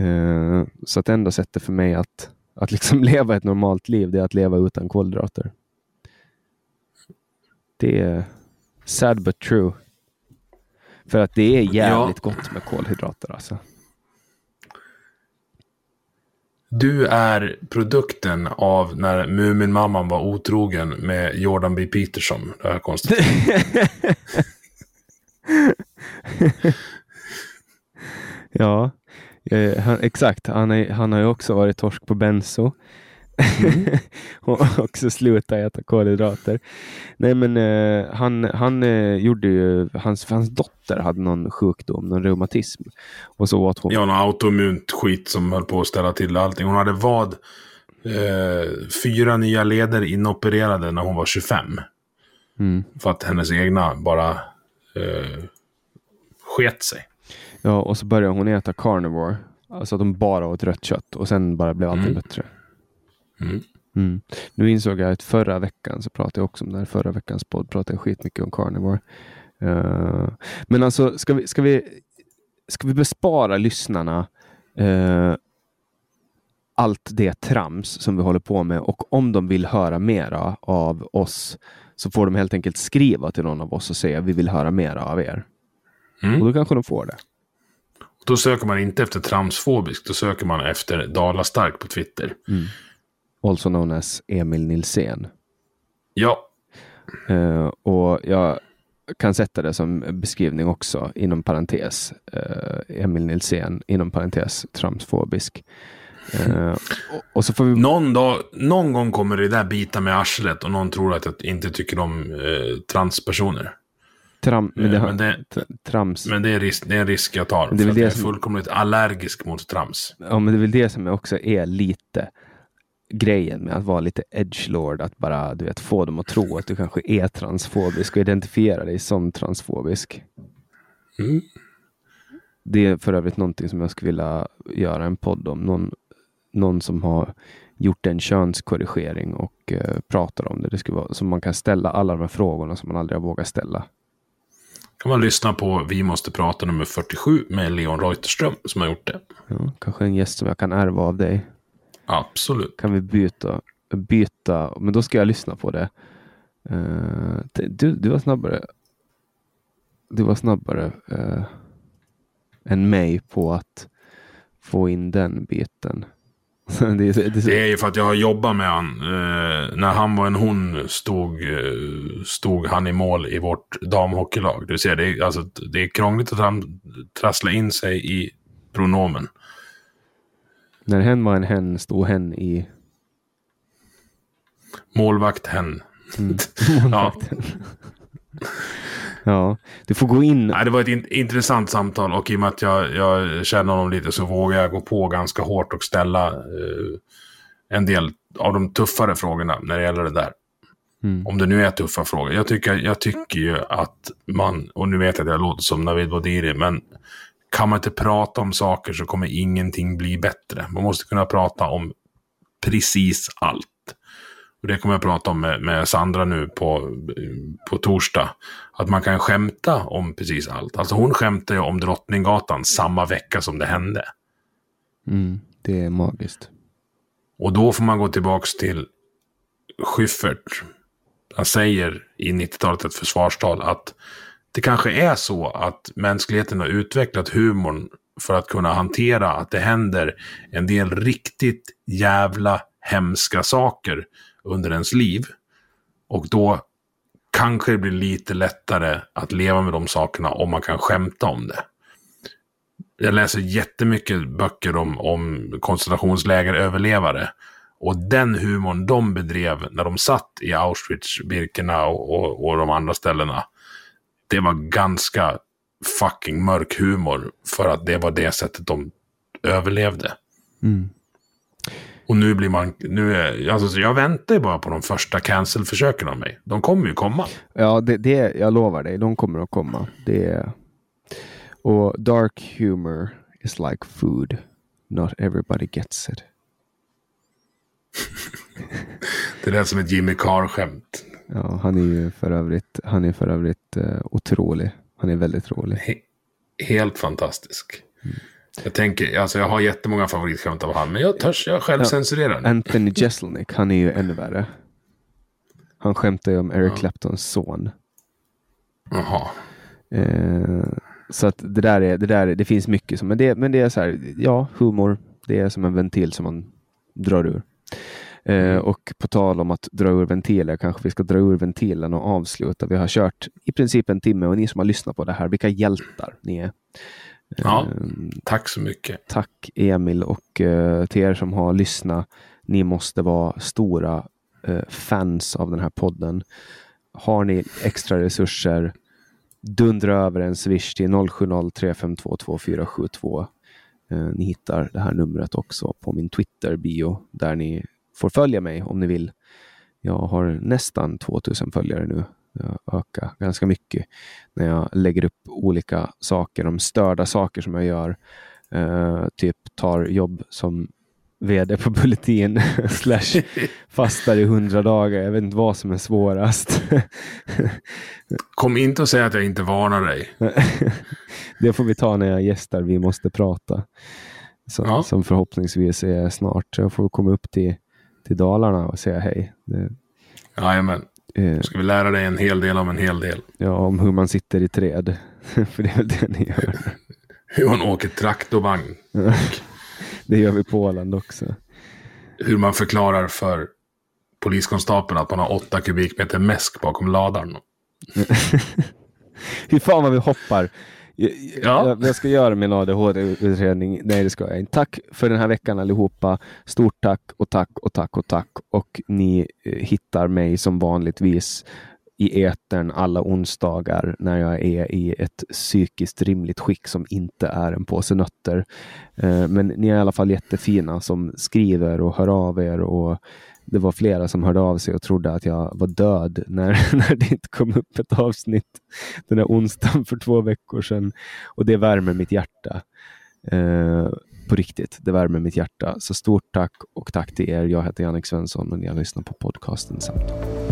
Uh, så att enda sättet för mig att, att liksom leva ett normalt liv, det är att leva utan kolhydrater. Det är sad but true. För att det är jävligt ja. gott med kolhydrater alltså. Du är produkten av när Muminmamman var otrogen med Jordan B. Peterson. Det har jag konstaterat. ja, eh, han, exakt. Han, är, han har ju också varit torsk på benzo. Mm. och också sluta äta kolhydrater. Nej men eh, han, han eh, gjorde ju, hans, hans dotter hade någon sjukdom, någon reumatism. Och så åt hon. Ja, någon autoimmunt skit som höll på att ställa till allting. Hon hade vad? Eh, fyra nya leder inopererade när hon var 25. Mm. För att hennes egna bara eh, sket sig. Ja, och så började hon äta carnivore. Alltså att hon bara åt rött kött och sen bara blev allting Mm. bättre. Mm. Mm. Nu insåg jag att förra veckan så pratade jag också om det här. Förra veckans podd pratade jag skitmycket om carnivore. Eh, men alltså, ska vi, ska vi, ska vi bespara lyssnarna eh, allt det trams som vi håller på med och om de vill höra mera av oss så får de helt enkelt skriva till någon av oss och säga vi vill höra mera av er. Mm. Och då kanske de får det. Då söker man inte efter tramsfobisk, då söker man efter Dala Stark på Twitter. Also known as Emil Nilsén. Ja, Eh, och jag kan sätta det som beskrivning också inom parentes. Uh, Emil Nilsén inom parentes tramsfobisk. Eh, och, och så får vi... någon, dag, någon gång kommer det där bita med arslet och någon tror att jag inte tycker om eh, transpersoner. Tram, men det, har- men det- trams. Men det är, risk, det är en risk jag tar. Det är för det jag är som- fullkomligt allergisk mot trams. Ja, men det är väl det som också är lite grejen med att vara lite edgelord. Att bara du vet, få dem att tro att du kanske är transfobisk och identifiera dig som transfobisk. Mm. Det är för övrigt någonting som jag skulle vilja göra en podd om. Någon, någon som har gjort en könskorrigering och eh, pratar om det. Det skulle vara så man kan ställa alla de här frågorna som man aldrig har vågat ställa. kan man lyssna på Vi måste prata nummer 47 med Leon Reuterström som har gjort det. Ja, kanske en gäst som jag kan ärva av dig. Absolut. Kan vi byta? byta men då ska jag lyssna på det. T- du, du var snabbare. Du var snabbare eh, än mig på att få in den biten. det, är- det, är så- Det är ju för att jag har jobbat med han. Eh, när han var en hon stod, stod han i mål i vårt damhockeylag. Du ser, det är, alltså, det är krångligt att han trassla in sig i pronomen. När hen var en hen stod hen i Målvakt hen. ja. Ja, du får gå in. Nej, det var ett in intressant samtal och i och med att jag, jag känner honom lite så vågar jag gå på ganska hårt och ställa eh, en del av de tuffare frågorna när det gäller det där. Mm. Om det nu är tuffa frågor. Jag tycker, jag tycker ju att man, och nu vet jag att jag låter som Navid Bodiri, men kan man inte prata om saker så kommer ingenting bli bättre. Man måste kunna prata om precis allt. Och det kommer jag prata om med, med Sandra nu på, på torsdag. Att man kan skämta om precis allt. Alltså hon skämtade ju om Drottninggatan samma vecka som det hände. Mm, det är magiskt. Och då får man gå tillbaks till Schyffert. Han säger i 90-talet ett försvarstal att det kanske är så att mänskligheten har utvecklat humorn för att kunna hantera att det händer en del riktigt jävla hemska saker under ens liv. Och då kanske det blir lite lättare att leva med de sakerna om man kan skämta om det. Jag läser jättemycket böcker om, om koncentrationslägeröverlevare. Och den humorn de bedrev när de satt i Auschwitz, Birkenau och, och, och de andra ställena. Det var ganska fucking mörk humor. För att det var det sättet de överlevde. Mm. Och nu blir man, nu är, alltså jag väntar ju bara på de första cancel-försöken av mig. De kommer ju komma. Ja, det, det, jag lovar dig, de kommer att komma. Det är... Och dark humor is like food. Not everybody gets it. Det är det som ett Jimmy Carr-skämt. Ja, han är ju för övrigt, han är för övrigt eh, otrolig. Han är väldigt rolig. He helt fantastisk. Jag tänker, alltså jag har jättemånga favoritskämt av han, men jag törs, jag själv censurerar nu. Anthony Jeselnik, han är ju ännu värre. Han skämtar ju om Eric Claptons son. Jaha. Eh, så att det där är, det där är, det finns mycket som, men det, men det är så här, ja, humor, det är som en ventil som man drar ur. Eh, och på tal om att dra ur ventiler, kanske vi ska dra ur ventilen och avsluta. Vi har kört i princip en timme och ni som har lyssnat på det här, vilka hjältar ni är. Ja, Eh, tack så mycket. tack Emil och eh, till er som har lyssnat. Ni måste vara stora eh, fans av den här podden. Har ni extra resurser, dundra över en swish till 0703522472. Eh, ni hittar det här numret också på min Twitter-bio där ni får följa mig om ni vill. Jag har nästan 2000 följare nu. Jag ökar ganska mycket när jag lägger upp olika saker, de störda saker som jag gör. Eh, typ tar jobb som vd på Bulletin slash fastar i hundra dagar. Jag vet inte vad som är svårast. Kom inte och säga att jag inte varnar dig. det får vi ta när jag gästar Vi måste prata. Så, Ja. Som förhoppningsvis är snart. Jag får komma upp till, till Dalarna och säga hej. Det, Jajamän. eh, Ska vi lära dig en hel del om en hel del. ja, om hur man sitter i träd. För det är väl det ni gör. Hur man åker traktorvagn. Det gör vi på Åland också. Hur man förklarar för poliskonstapeln att man har åtta kubikmeter mäsk bakom ladan. Hur fan vad vi hoppar. Ja. jag, jag ska göra min ADHD-utredning. Nej, det ska jag inte. Tack för den här veckan allihopa. Stort tack och tack och tack och tack. Och ni eh, hittar mig som vanligtvis i etern alla onsdagar när jag är i ett psykiskt rimligt skick som inte är en påse nötter. Eh, Men ni är i alla fall jättefina som skriver och hör av er och det var flera som hörde av sig och trodde att jag var död när, när det inte kom upp ett avsnitt den här onsdagen för två veckor sedan. Och det värmer mitt hjärta. Eh, på riktigt, det värmer mitt hjärta. Så stort tack och tack till er. Jag heter Jannik Svensson och ni har lyssnat på podcasten Samtal.